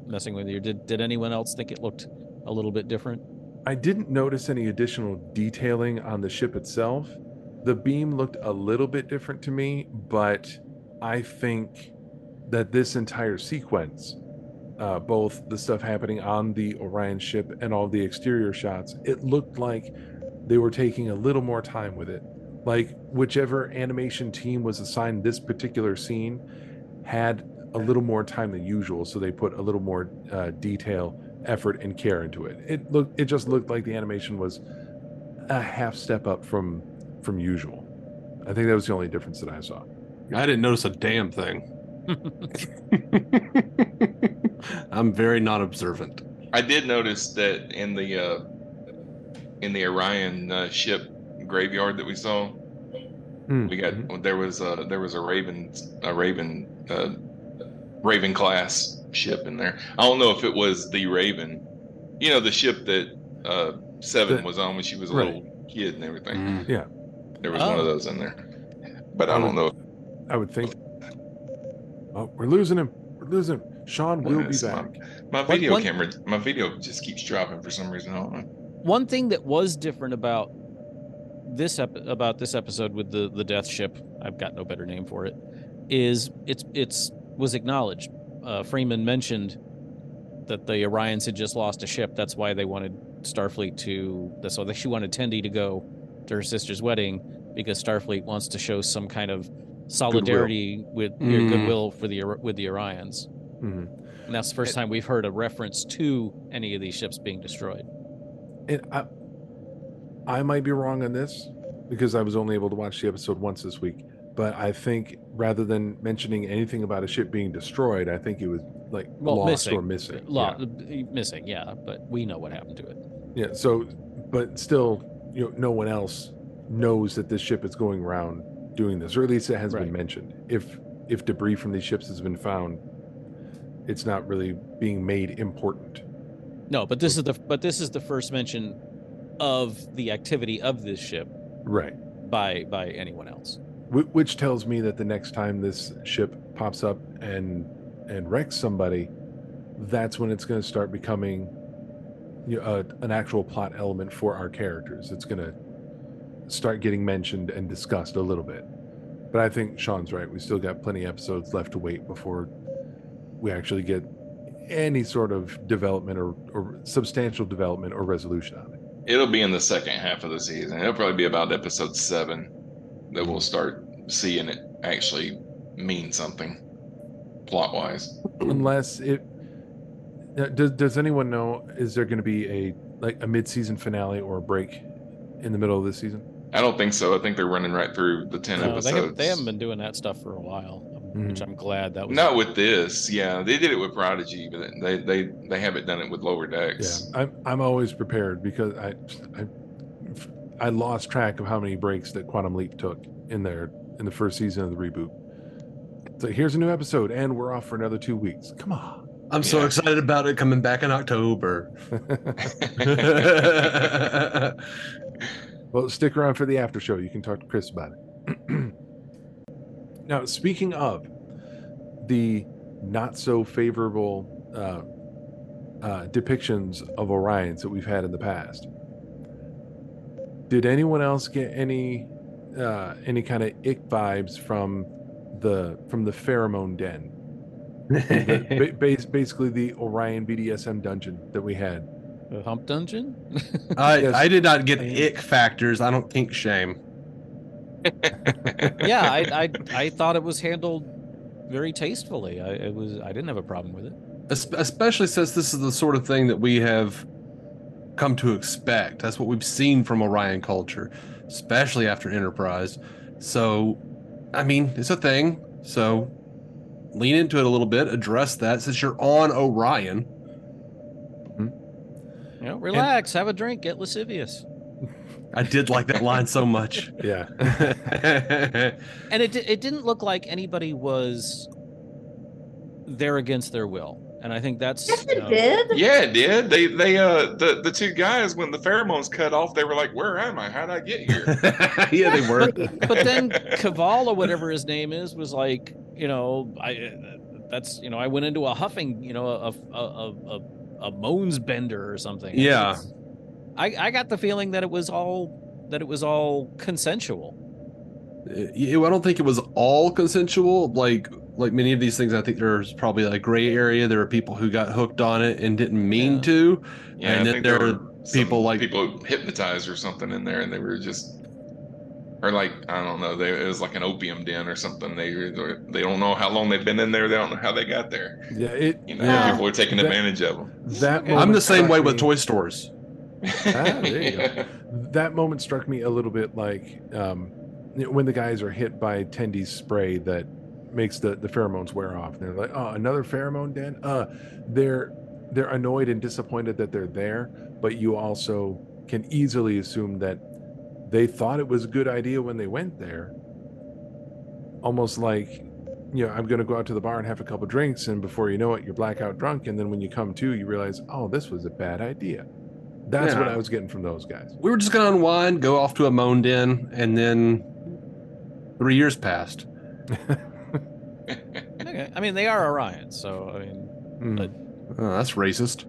messing with you did did anyone else think it looked a little bit different I didn't notice any additional detailing on the ship itself. The beam looked a little bit different to me, but I think that this entire sequence, uh, both the stuff happening on the Orion ship and all the exterior shots, it looked like they were taking a little more time with it. Like whichever animation team was assigned this particular scene had a little more time than usual, so they put a little more uh, detail, effort, and care into it. It looked, it just looked like the animation was a half step up from from usual. I think that was the only difference that I saw. I didn't notice a damn thing. I'm very not observant. I did notice that in the uh, in the Orion uh, ship graveyard that we saw, Hmm. we got there was a there was a Raven a Raven uh, Raven class ship in there. I don't know if it was the Raven, you know, the ship that uh, Seven The- was on when she was a right. little kid and everything. Mm. Yeah. There was one of Oh. those in there, but I don't know. I would think. Oh, we're losing him. We're losing him. Sean will be Yes, my- back. My One- video one- camera, my video just keeps dropping for some reason. I don't know. one thing that was different about this ep- about this episode with the the death ship i've got no better name for it is it's it's was acknowledged uh, freeman mentioned that the orions had just lost a ship that's why they wanted starfleet to that's why she wanted tendi to go to her sister's wedding because starfleet wants to show some kind of solidarity with your Mm. goodwill for the with the orions Mhm. and that's the first time we've heard a reference to any of these ships being destroyed And I, I might be wrong on this because I was only able to watch the episode once this week. But I think rather than mentioning anything about a ship being destroyed, I think it was like well lost missing or missing. Lo- missing yeah but we know what happened to it Yeah. So, but still, you know, no one else knows that this ship is going around doing this, or at least it has Right. been mentioned. If if debris from these ships has been found, it's not really being made important. No, but this is the but this is the first mention of the activity of this ship Right. by by anyone else. Wh- Which tells me that the next time this ship pops up and and wrecks somebody, that's when it's going to start becoming you know, a, an actual plot element for our characters. It's going to start getting mentioned and discussed a little bit. But I think Sean's right. We still got plenty of episodes left to wait before we actually get any sort of development or, or substantial development or resolution on it. It'll be in the second half of the season. It'll probably be about episode seven that we'll start seeing it actually mean something plot wise. unless it does, does anyone know is there going to be a like a mid-season finale or a break in the middle of this season I don't think so. I think they're running right through the ten No, they, episodes. have, they haven't been doing that stuff for a while, which hmm. I'm glad that was Not with this, yeah. They did it with Prodigy, but they they they haven't done it with Lower Decks. yeah Decks. i'm, I'm always prepared because i, I I lost track of how many breaks that Quantum Leap took in there in the first season of the reboot. So here's a new episode, and we're off for another two weeks. Come on. I'm so Yeah. excited about it coming back in October. Well, stick around for the after show. You can talk to Chris about it. now, speaking of the not so favorable uh, uh, depictions of Orions that we've had in the past, did anyone else get any uh, any kind of ick vibes from the from the pheromone den? The- ba- basically, the Orion BDSM dungeon that we had. The hump dungeon? I, Yes. I did not get ick factors. I don't think shame. yeah, I, I I thought it was handled very tastefully. I it was I didn't have a problem with it. Especially since this is the sort of thing that we have come to expect. That's what we've seen from Orion culture, especially after Enterprise. So, I mean, it's a thing. So, lean into it a little bit, address that since you're on Orion. Hmm? You know, relax, have a drink, get lascivious. I did like that line so much. Yeah. And it it didn't look like anybody was there against their will. And I think that's Yes, it know, did. Yeah, it did. They they uh the the two guys when the pheromones cut off, they were like, "Where am I? How'd I get here?" yeah, they were. but then Caval or whatever his name is was like, you know, I that's you know, I went into a huffing, you know, a a a, a, a moans bender or something. Yeah. It's- I I got the feeling that it was all that it was all consensual. Yeah, I don't think it was all consensual. Like like many of these things, I think there's probably a gray area. There are people who got hooked on it and didn't mean Yeah. to, Yeah, and I then think there there are were people like people hypnotized or something in there, and they were just, or like I don't know, they it was like an opium den or something. They they don't know how long they've been in there. They don't know how they got there. Yeah, it. You know, Yeah. people are taking That- advantage of them. That I'm the same way struck with toy stores. Ah, there you go. That moment struck me a little bit like um, when the guys are hit by Tendi's spray that makes the, the pheromones wear off. They're like, oh, another pheromone den. Uh, they're they're annoyed and disappointed that they're there, but you also can easily assume that they thought it was a good idea when they went there. Almost like, you know, I'm going to go out to the bar and have a couple drinks, and before you know it, you're blackout drunk, and then when you come to, you realize, oh, this was a bad idea. That's what I was getting from those guys. We were just gonna unwind, go off to a moan den, and then three years passed. Okay. I mean, they are Orion, so I mean, Hmm. But- Oh, that's racist.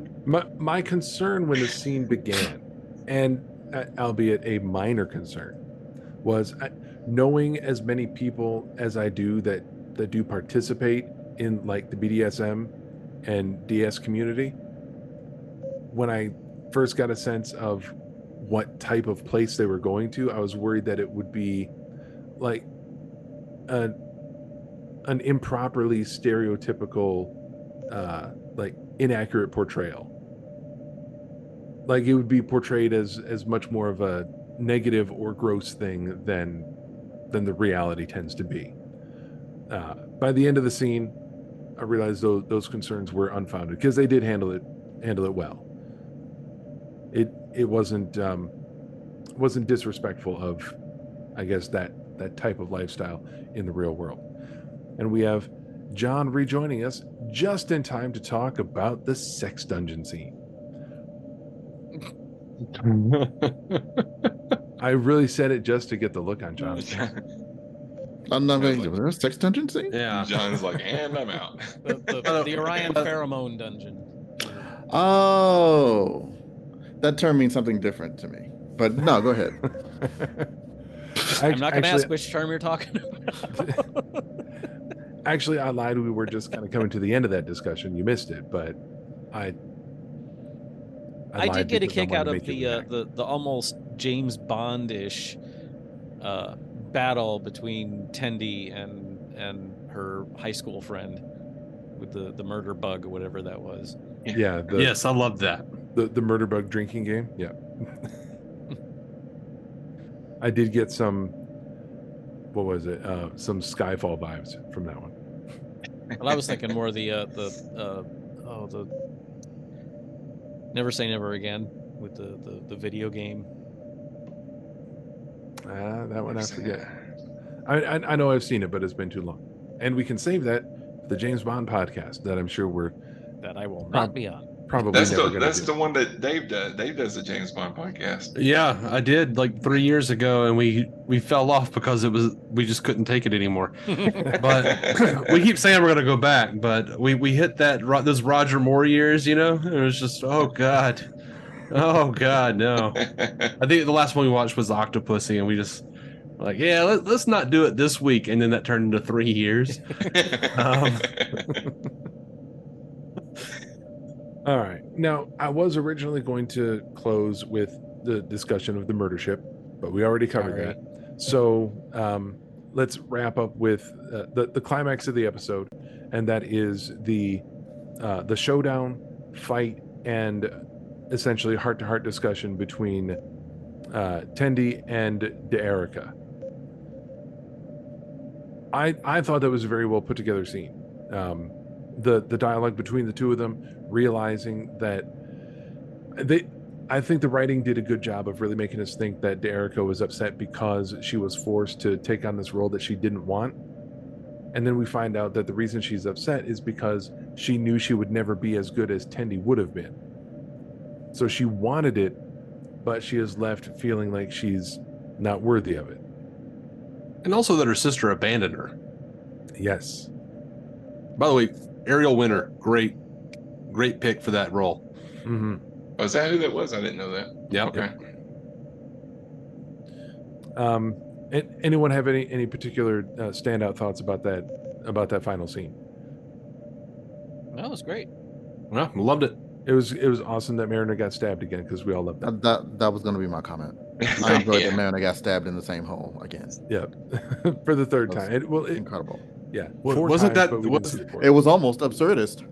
my my concern when the scene began, and uh, albeit a minor concern, was uh, knowing as many people as I do that that do participate in like the BDSM and DS community. When I first got a sense of what type of place they were going to, I was worried that it would be like a an improperly stereotypical uh like inaccurate portrayal like it would be portrayed as as much more of a negative or gross thing than than the reality tends to be. Uh by the end of the scene i realized those those concerns were unfounded because they did handle it handle it well. It it wasn't um wasn't disrespectful of i guess that that type of lifestyle in the real world. And we have John rejoining us just in time to talk about the sex dungeon scene. I really said it just to get the look on John's face. I'm not going to do this. Sex dungeon scene? Yeah. John's like, and I'm out. the, the, the Orion uh, pheromone dungeon. Oh, that term means something different to me. But no, go ahead. I'm not going to ask which term you're talking about. Actually, I lied. We were just kind of coming to the end of that discussion. You missed it, but I. I, lied did get a kick out of the uh, the the almost James Bond-ish uh, battle between Tendi and and her high school friend with the the murder bug or whatever that was. yeah. The, yes, I love that. the the murder bug drinking game. Yeah. I did get some. What was it? Uh, some Skyfall vibes from that one. Well, I was thinking more the uh, the uh, oh the Never Say Never Again with the the, the video game. Ah, that one I forget. I, I I know I've seen it, but it's been too long. And we can save that for the James Bond podcast that I'm sure we're That I will not Prob- be on. Probably That's never the that's do. the one that Dave does. Dave does the James Bond podcast. Yeah, I did like three years ago, and we we fell off because it was we just couldn't take it anymore. But we keep saying we're gonna go back, but we we hit that those Roger Moore years, you know. It was just oh god, oh god, no. I think the last one we watched was Octopussy, and we just like yeah, let, let's not do it this week, and then that turned into three years. Um, All right. Now, I was originally going to close with the discussion of the murder ship, but we already covered Sorry. that. So um, let's wrap up with uh, the the climax of the episode, and that is the uh, the showdown, fight, and essentially heart to heart discussion between uh, Tendi and D'Erika. I I thought that was a very well put together scene. Um, the the dialogue between the two of them, realizing that they, I think the writing did a good job of really making us think that Erica was upset because she was forced to take on this role that she didn't want. And then we find out that the reason she's upset is because she knew she would never be as good as Tendi would have been. So she wanted it, but she is left feeling like she's not worthy of it. and also that her sister abandoned her. Yes. By the way, Ariel Winter, great, great pick for that role. Mm-hmm. Was that who that was? I didn't know that. Yeah. Okay. Um, anyone have any any particular uh, standout thoughts about that about that final scene? That was great. Well, loved it. It was it was awesome that Mariner got stabbed again because we all loved that. That, that that was going to be my comment. I enjoyed Yeah. that man. I got stabbed in the same hole again. Yeah, for the third That time. It, well, it, Incredible. Yeah, four wasn't times, that- but we didn't was- see. It was almost absurdist.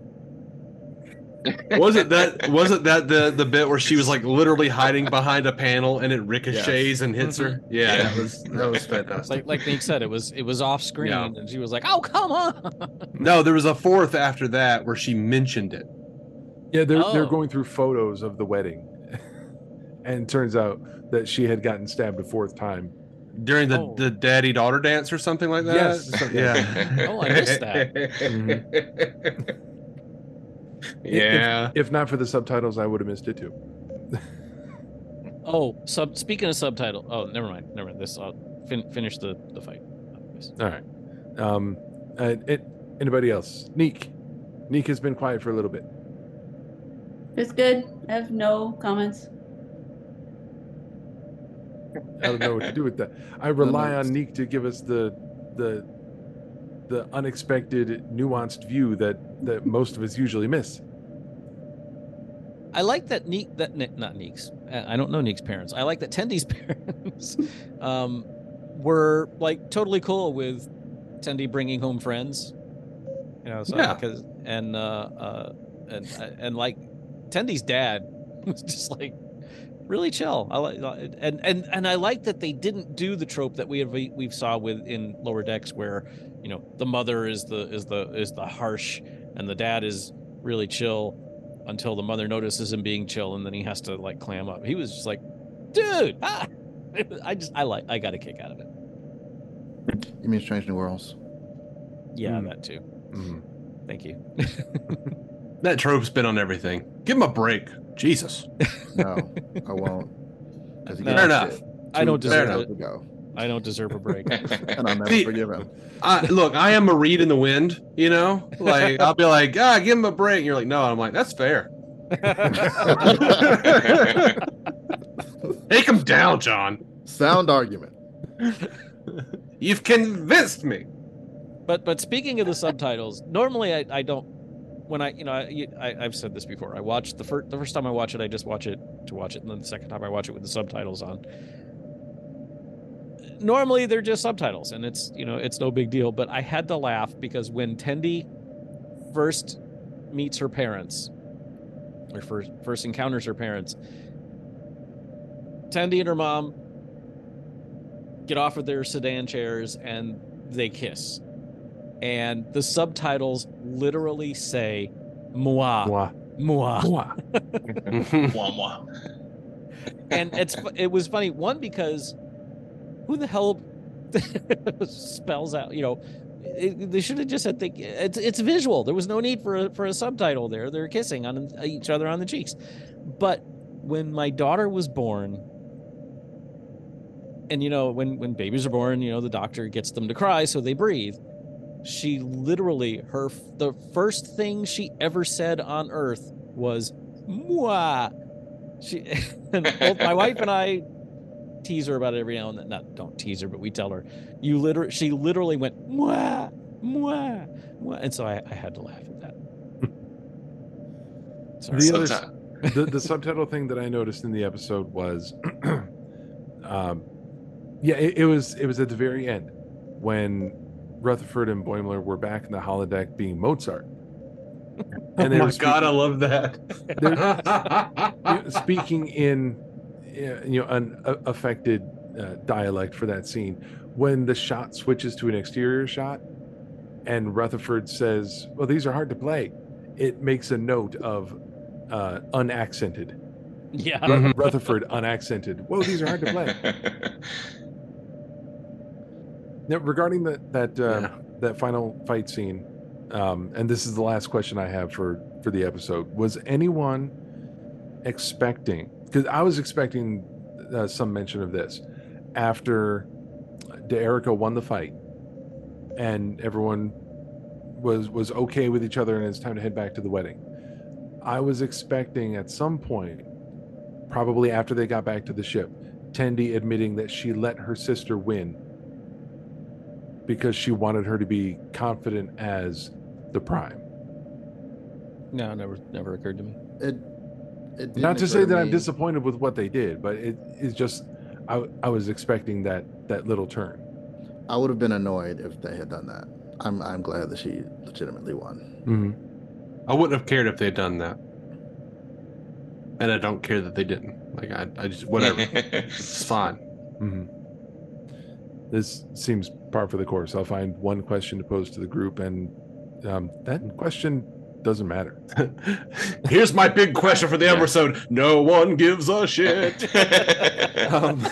wasn't that wasn't that the the bit where she was like literally hiding behind a panel and it ricochets and hits her? Mm-hmm. Yeah, that was that was fantastic. Like like Nick said, it was it was off screen, Yeah. and she was like, "Oh come on!" No, there was a fourth after that where she mentioned it. Yeah, they're they're Oh. going through photos of the wedding, and it turns out that she had gotten stabbed a fourth time. During the, Oh. the daddy daughter dance or something like that. Yes. So- yeah. Oh, I missed that. yeah. If not for the subtitles, I would have missed it too. Oh, sub. Speaking of subtitle, oh, never mind, never mind. This, I'll fin- finish the the fight. All right. Um, uh, it, anybody else? Neek. Neek has been quiet for a little bit. It's good. I have no comments. I don't know what to do with that. I rely on Neek to give us the the the unexpected, nuanced view that that most of us usually miss. I like that Neek that not Neek's. uh, I don't know Neek's parents. I like that Tendi's parents um, were like totally cool with Tendi bringing home friends. You know, so Yeah. because and uh, uh and and like Tendi's dad was just like really chill. I like and and and I like that they didn't do the trope that we have we've saw with in lower decks where you know the mother is the is the is the harsh and the dad is really chill until the mother notices him being chill and then he has to like clam up. He was just like, dude, ah! I just I like I got a kick out of it. You mean Strange New Worlds? Yeah, Mm. that too. Mhm. Thank you. That trope's been on everything. Give him a break. Jesus. No, I won't. 'Cause he No. gets Fair enough. shit I two don't deserve episodes it. ago, I don't deserve a break. and I'll never See- forgive him. I, look, I am a reed in the wind, you know? Like, I'll be like, ah, give him a break. And you're like, no. I'm like, that's fair. Take him down, John. Sound argument. You've convinced me. But but speaking of the subtitles, normally I, I don't when I you know I, I I've said this before. I watch the first the first time I watch it, I just watch it to watch it, and then the second time I watch it with the subtitles on. Normally they're just subtitles, and it's you know it's no big deal. But I had to laugh because when Tendi first meets her parents, or first first encounters her parents, Tendi and her mom get off of their sedan chairs and they kiss and the subtitles literally say moi, Mwah. Mwah. Mwah. Wah, wah. and it's it was funny one because who the hell spells out you know it, they should have just said think it's it's visual there was no need for a, for a subtitle there they're kissing on uh, each other on the cheeks but when my daughter was born and you know when when babies are born you know the doctor gets them to cry so they breathe she literally her the first thing she ever said on earth was Mwah. she and both my wife and I tease her about it every now and then. Not don't tease her, but we tell her. You literally, she literally went mwah, mwah, mwah. and so I, I had to laugh at that. The, other, the the subtitle thing that I noticed in the episode was, um, yeah, it, it was it was at the very end when Rutherford and Boimler were back in the holodeck being Mozart. oh they my were god, I love that. you know, speaking in uh, you know an uh, affected uh, dialect for that scene. When the shot switches to an exterior shot and rutherford says well these are hard to play it makes a note of uh unaccented. Yeah, rutherford unaccented. Whoa these are hard to play now regarding that that uh, Yeah. that final fight scene um and this is the last question i have for for the episode was anyone expecting because i was expecting uh, some mention of this after Erica won the fight and everyone was was okay with each other and it's time to head back to the wedding i was expecting at some point probably after they got back to the ship Tendi admitting that she let her sister win because she wanted her to be confident as the prime no, never never occurred to me. It, it not didn't to occur say that i'm disappointed with what they did but it is just I, I was expecting that that little turn I would have been annoyed if they had done that. I'm I'm glad that she legitimately won. mm-hmm. I wouldn't have cared if they'd done that. And I don't care that they didn't. Like I, I just whatever. it's fine. hmm This seems par for the course. I'll find one question to pose to the group, and um, that question doesn't matter. Here's my big question for the Yeah. episode. No one gives a shit. um,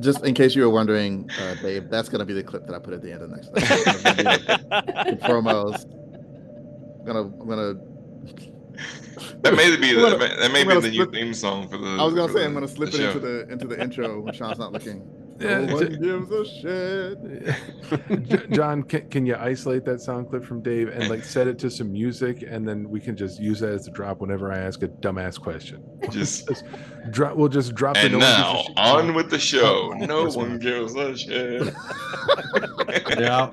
Just in case you were wondering, uh, Dave, that's gonna be the clip that I put at the end of next. That's gonna the, the promos. I'm gonna I'm gonna. That may be the, gonna- that may I'm be gonna the new slip- theme song for the. I was gonna say the- I'm gonna slip the it into the into the intro when Sean's not looking. Yeah, no one gives a shit. John, can, can you isolate that sound clip from Dave and like set it to some music, and then we can just use that as a drop whenever I ask a dumbass question. Just Just drop. We'll just drop. the and no one gives a now on drop. with the show. Oh, No one gives a shit. yeah.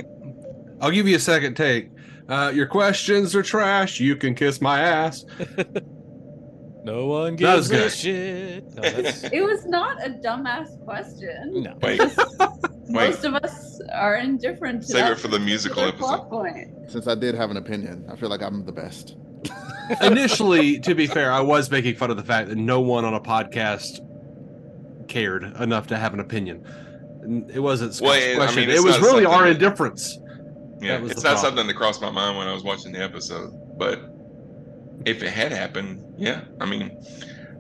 I'll give you a second take. Uh, your questions are trash. You can kiss my ass. No one gives a shit. No, that's, It was not a dumbass question. no. Wait, Most of us are indifferent to Save that it for the musical episode. point. Since I did have an opinion, I feel like I'm the best. Initially, to be fair, I was making fun of the fact that no one on a podcast cared enough to have an opinion. It wasn't Scott's Well, I question. mean, it was really our something- indifference. Yeah, it's not problem. something that crossed my mind when I was watching the episode. But if it had happened, yeah, I mean,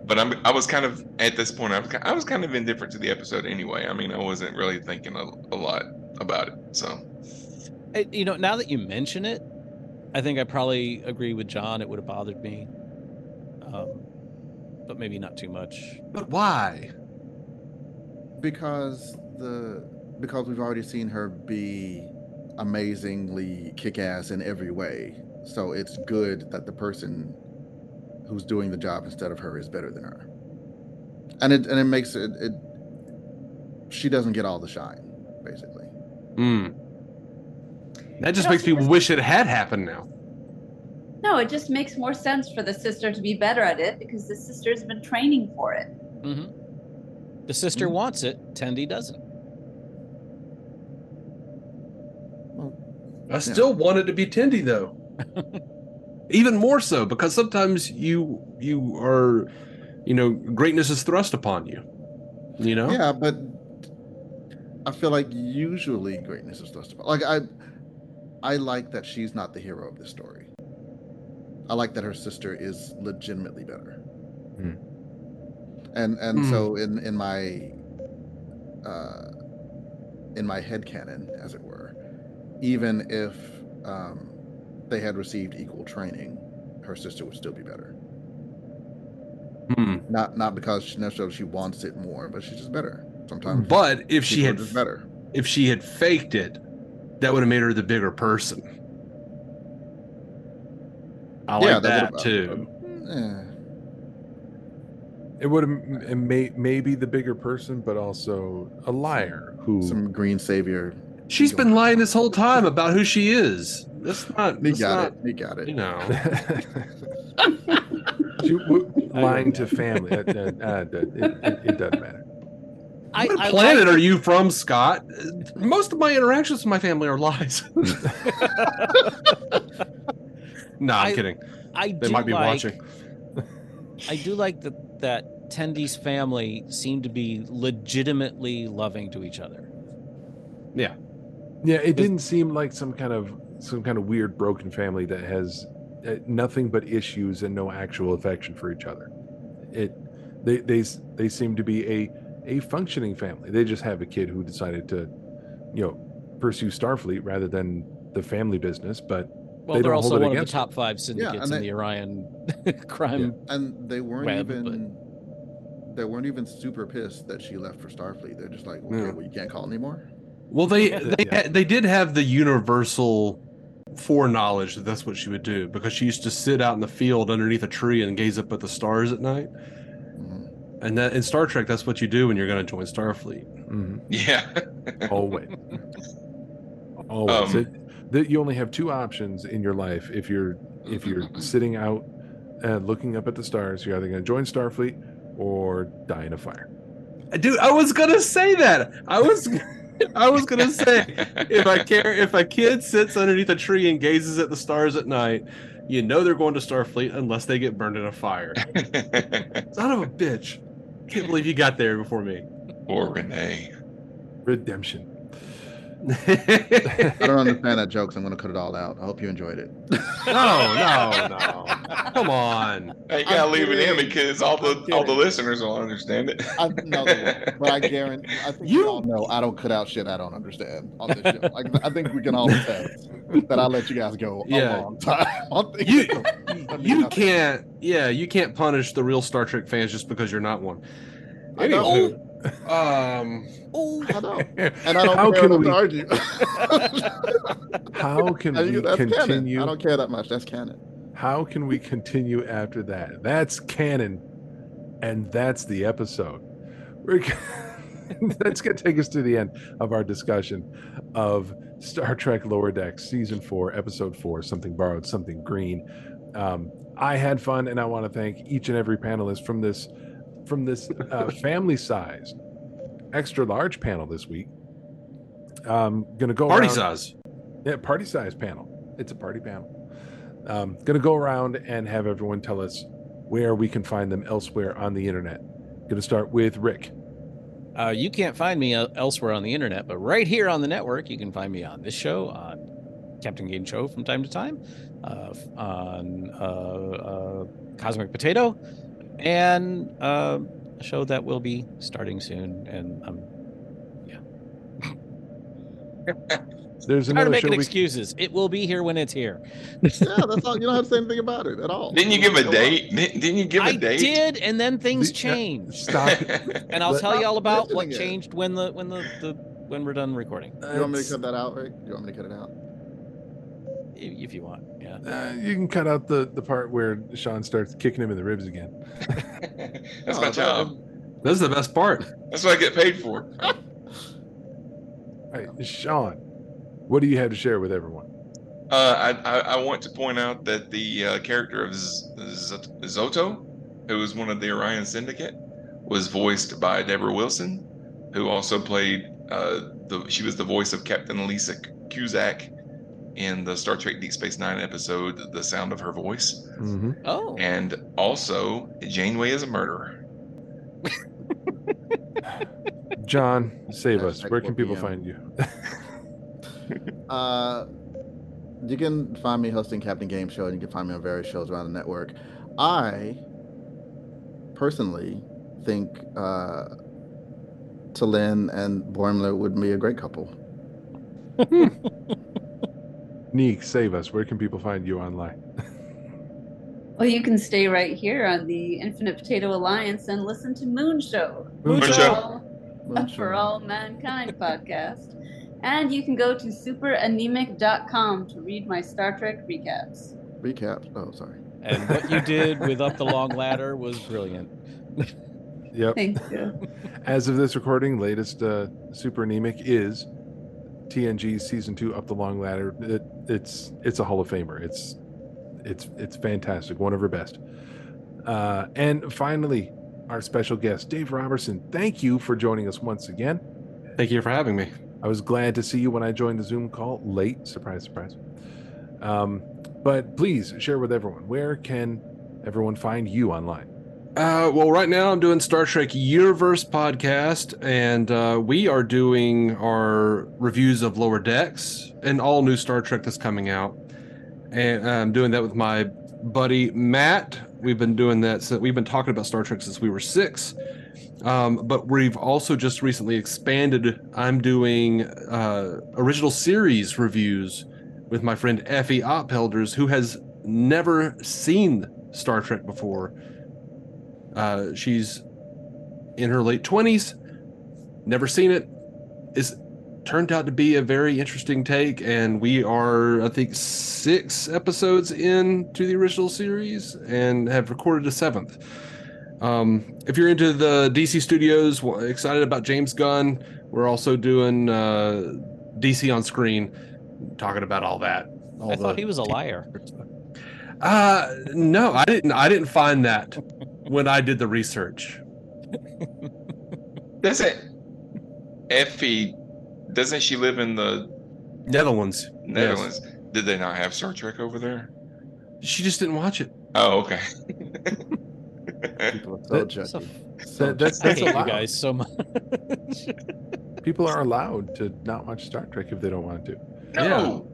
but I'm I was kind of at this point I was, I was kind of indifferent to the episode anyway. I mean, I wasn't really thinking a, a lot about it. So Hey, you know, now that you mention it, I think I probably agree with John. It would have bothered me, um, but maybe not too much. But why? because the because we've already seen her be amazingly kick-ass in every way so it's good that the person who's doing the job instead of her is better than her and it and it makes it, it she doesn't get all the shine basically Hmm. That just makes also me just- wish it had happened now. No, it just makes more sense for the sister to be better at it because the sister's been training for it. hmm The sister wants it. Tendi doesn't. I still want it to be Tendi though. Even more so because sometimes you you are you know greatness is thrust upon you. You know? yeah but i feel like usually greatness is thrust upon like i i like that she's not the hero of the story I like that her sister is legitimately better. Hmm. And and Hmm. so in in my uh in my head canon, as it were, even if um they had received equal training, her sister would still be better. Hmm. Not not because she necessarily she wants it more, but she's just better. Sometimes But if she had just better. if she had faked it, that would have made her the bigger person. I Yeah, like that that, too. Eh. It would have may, maybe the bigger person, but also a liar who some green savior. She's been lying this whole time about who she is. That's not. He that's got not, it. He got it. You know. She- lying to family. Uh, it, it, it doesn't matter. I, What I planet like- are you from, Scott? Most of my interactions with my family are lies. no, I'm I- kidding. I They do might be like, watching. I do like that that Tendi's family seem to be legitimately loving to each other. Yeah. Yeah, it didn't seem like some kind of some kind of weird broken family that has uh, nothing but issues and no actual affection for each other. It they they they seem to be a a functioning family. They just have a kid who decided to, you know, pursue Starfleet rather than the family business, but Well, they they're also one of the top five syndicates and in they- the Orion crime. And they weren't web, even they weren't even super pissed that she left for Starfleet. They're just like, okay, Yeah. well, you can't call anymore. Well, they they Yeah. they did have the universal foreknowledge that that's what she would do because she used to sit out in the field underneath a tree and gaze up at the stars at night. Mhm. And that in Star Trek, that's what you do when you're going to join Starfleet. Mhm. Yeah. always, always. Um, It- that you only have two options in your life if you're if you're sitting out and looking up at the stars. You're either going to join Starfleet or die in a fire. Dude, I was gonna say that. I was, I was gonna say if I care, if a kid sits underneath a tree and gazes at the stars at night, you know they're going to Starfleet unless they get burned in a fire. Son of a bitch! Can't believe you got there before me. Or Renee. Redemption. I don't understand that joke, so I'm going to cut it all out. I hope you enjoyed it. No, no, no. Come on. you gotta I'm leave it in because all the all the listeners will understand it. I know, but I guarantee. I think you all know I don't cut out shit I don't understand on this show. Like, I think we can all attest that I let you guys go a Yeah. long time. You that mean you can't. Yeah, you can't punish the real Star Trek fans just because you're not one. I know. Anywho, um, I know. And I don't How care can we- to argue. How can I we think that's canon. continue? I don't care that much. That's canon. How can we continue after that? That's canon, and that's the episode. We're g- that's going to take us to the end of our discussion of Star Trek Lower Decks, Season Four, Episode Four, Something Borrowed, Something Green. Um, I had fun, and I want to thank each and every panelist from this from this uh, family-sized, extra large panel this week. I'm going to go party around- size. yeah, party size panel. It's a party panel. Um, gonna go around and have everyone tell us where we can find them elsewhere on the internet. Gonna start with Rick. Uh, you can't find me elsewhere on the internet, but right here on the network, you can find me on this show, on Captain Game Show from time to time, uh, on uh, uh, Cosmic Potato, and uh, a show that will be starting soon. And I'm There's tired another of show making we excuses. It will be here when it's here. Yeah, that's all. You don't have to say anything about it at all. Didn't you give a date? Didn't didn't you give a I date? I did, and then things The- uh, changed. stop. And I'll Let- tell you all about what mentioning it. changed when the when the, the when we're done recording, You want me to cut that out, Rick? You want me to cut it out? I- if you want. Yeah. uh, you can cut out the the part where Sean starts kicking him in the ribs again. That's No, my but- job. That's the best part. That's what I get paid for. All right, Sean, what do you have to share with everyone? Uh, I, I I want to point out that the uh, character of Z- Z- Zoto, who was one of the Orion Syndicate, was voiced by Debra Wilson, who also played uh, the she was the voice of Captain Lisa Cusack in the Star Trek Deep Space Nine episode "The Sound of Her Voice," Mm-hmm. Oh. and also Janeway is a murderer. John, save us. Hashtag Where can people PM. find you? Uh, you can find me hosting Captain Game Show, and you can find me on various shows around the network. I personally think uh, T'Lyn and Boimler would be a great couple. Neek, save us. Where can people find you online? Well, you can stay right here on the Infinite Potato Alliance and listen to Moon Show. Moon for Show. all- For all mankind podcast. And you can go to superanemic.com to read my Star Trek recaps. Recap. Oh, sorry. And what you did with Up the Long Ladder was brilliant. Yep. Thank you. As of this recording, latest uh, super anemic is TNG season two up the long ladder. It, it's it's a Hall of Famer. It's it's it's fantastic. One of her best. Uh, and finally, our special guest, Dave Robertson. Thank you for joining us once again. Thank you for having me. I was glad to see you when I joined the Zoom call late. Surprise, surprise. Um, but please share with everyone where can everyone find you online? Uh, well, right now I'm doing Star Trek Universe podcast, and uh, we are doing our reviews of Lower Decks and all new Star Trek that's coming out. And I'm doing that with my buddy Matt. We've been doing that. So we've been talking about Star Trek since we were six. Um, but we've also just recently expanded. I'm doing uh, original series reviews with my friend Effie Oppelders, who has never seen Star Trek before. Uh, she's in her late 20s, never seen it. Is turned out to be a very interesting take, and we are, I think, six episodes into the original series and have recorded a seventh. Um, if you're into the DC studios, excited about James Gunn, we're also doing uh, DC on screen, talking about all that. All I thought he was a liar. uh no, I didn't. I didn't find that when I did the research. Doesn't Effie? Doesn't she live in the Netherlands. Netherlands? Did they not have Star Trek over there? She just didn't watch it. Oh, okay. People are so That- judgy. That, that's I that's hate you allowed. guys so much. People are allowed to not watch Star Trek if they don't want to. No.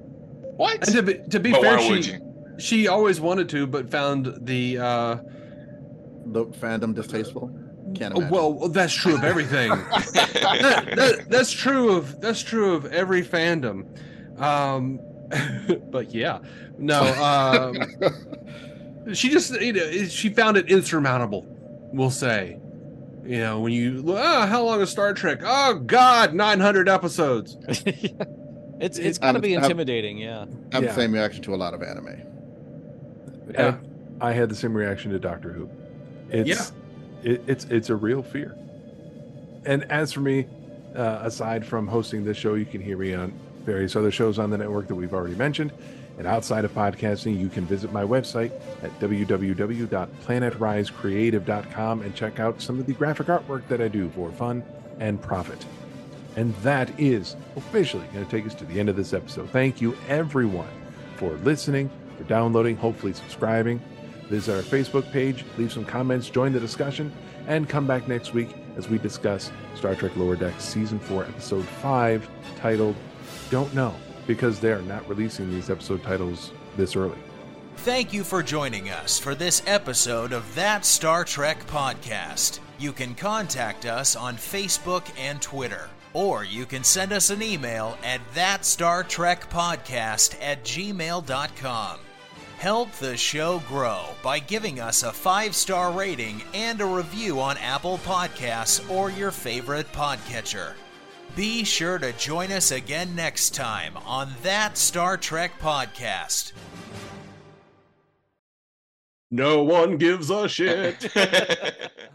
What? And to be, to be fair, she, she always wanted to, but found the. Uh, The fandom distasteful. Can't oh, imagine. well, that's true of everything. that, that, that's true of that's true of every fandom. Um, but yeah, no. Um, she just you know she found it insurmountable. We'll say, you know, when you oh, how long is Star Trek? Oh God, nine hundred episodes. It's it's got to I'm- be I'm- intimidating, yeah. I have Yeah. the same reaction to a lot of anime. Yeah. I, I had the same reaction to Doctor Who. It's it, it's it's a real fear. And as for me, uh, aside from hosting this show, you can hear me on various other shows on the network that we've already mentioned. And outside of podcasting, you can visit my website at www.planetrisecreative.com and check out some of the graphic artwork that I do for fun and profit. And that is officially going to take us to the end of this episode. Thank you, everyone, for listening, for downloading, hopefully subscribing. Visit our Facebook page, leave some comments, join the discussion, and come back next week as we discuss Star Trek Lower Decks Season 4, Episode 5, titled Don't Know, because they are not releasing these episode titles this early. Thank you for joining us for this episode of That Star Trek Podcast. You can contact us on Facebook and Twitter, or you can send us an email at thatstartrekpodcast at gmail.com. Help the show grow by giving us a five star rating and a review on Apple Podcasts or your favorite podcatcher. Be sure to join us again next time on That Star Trek Podcast. No one gives a shit.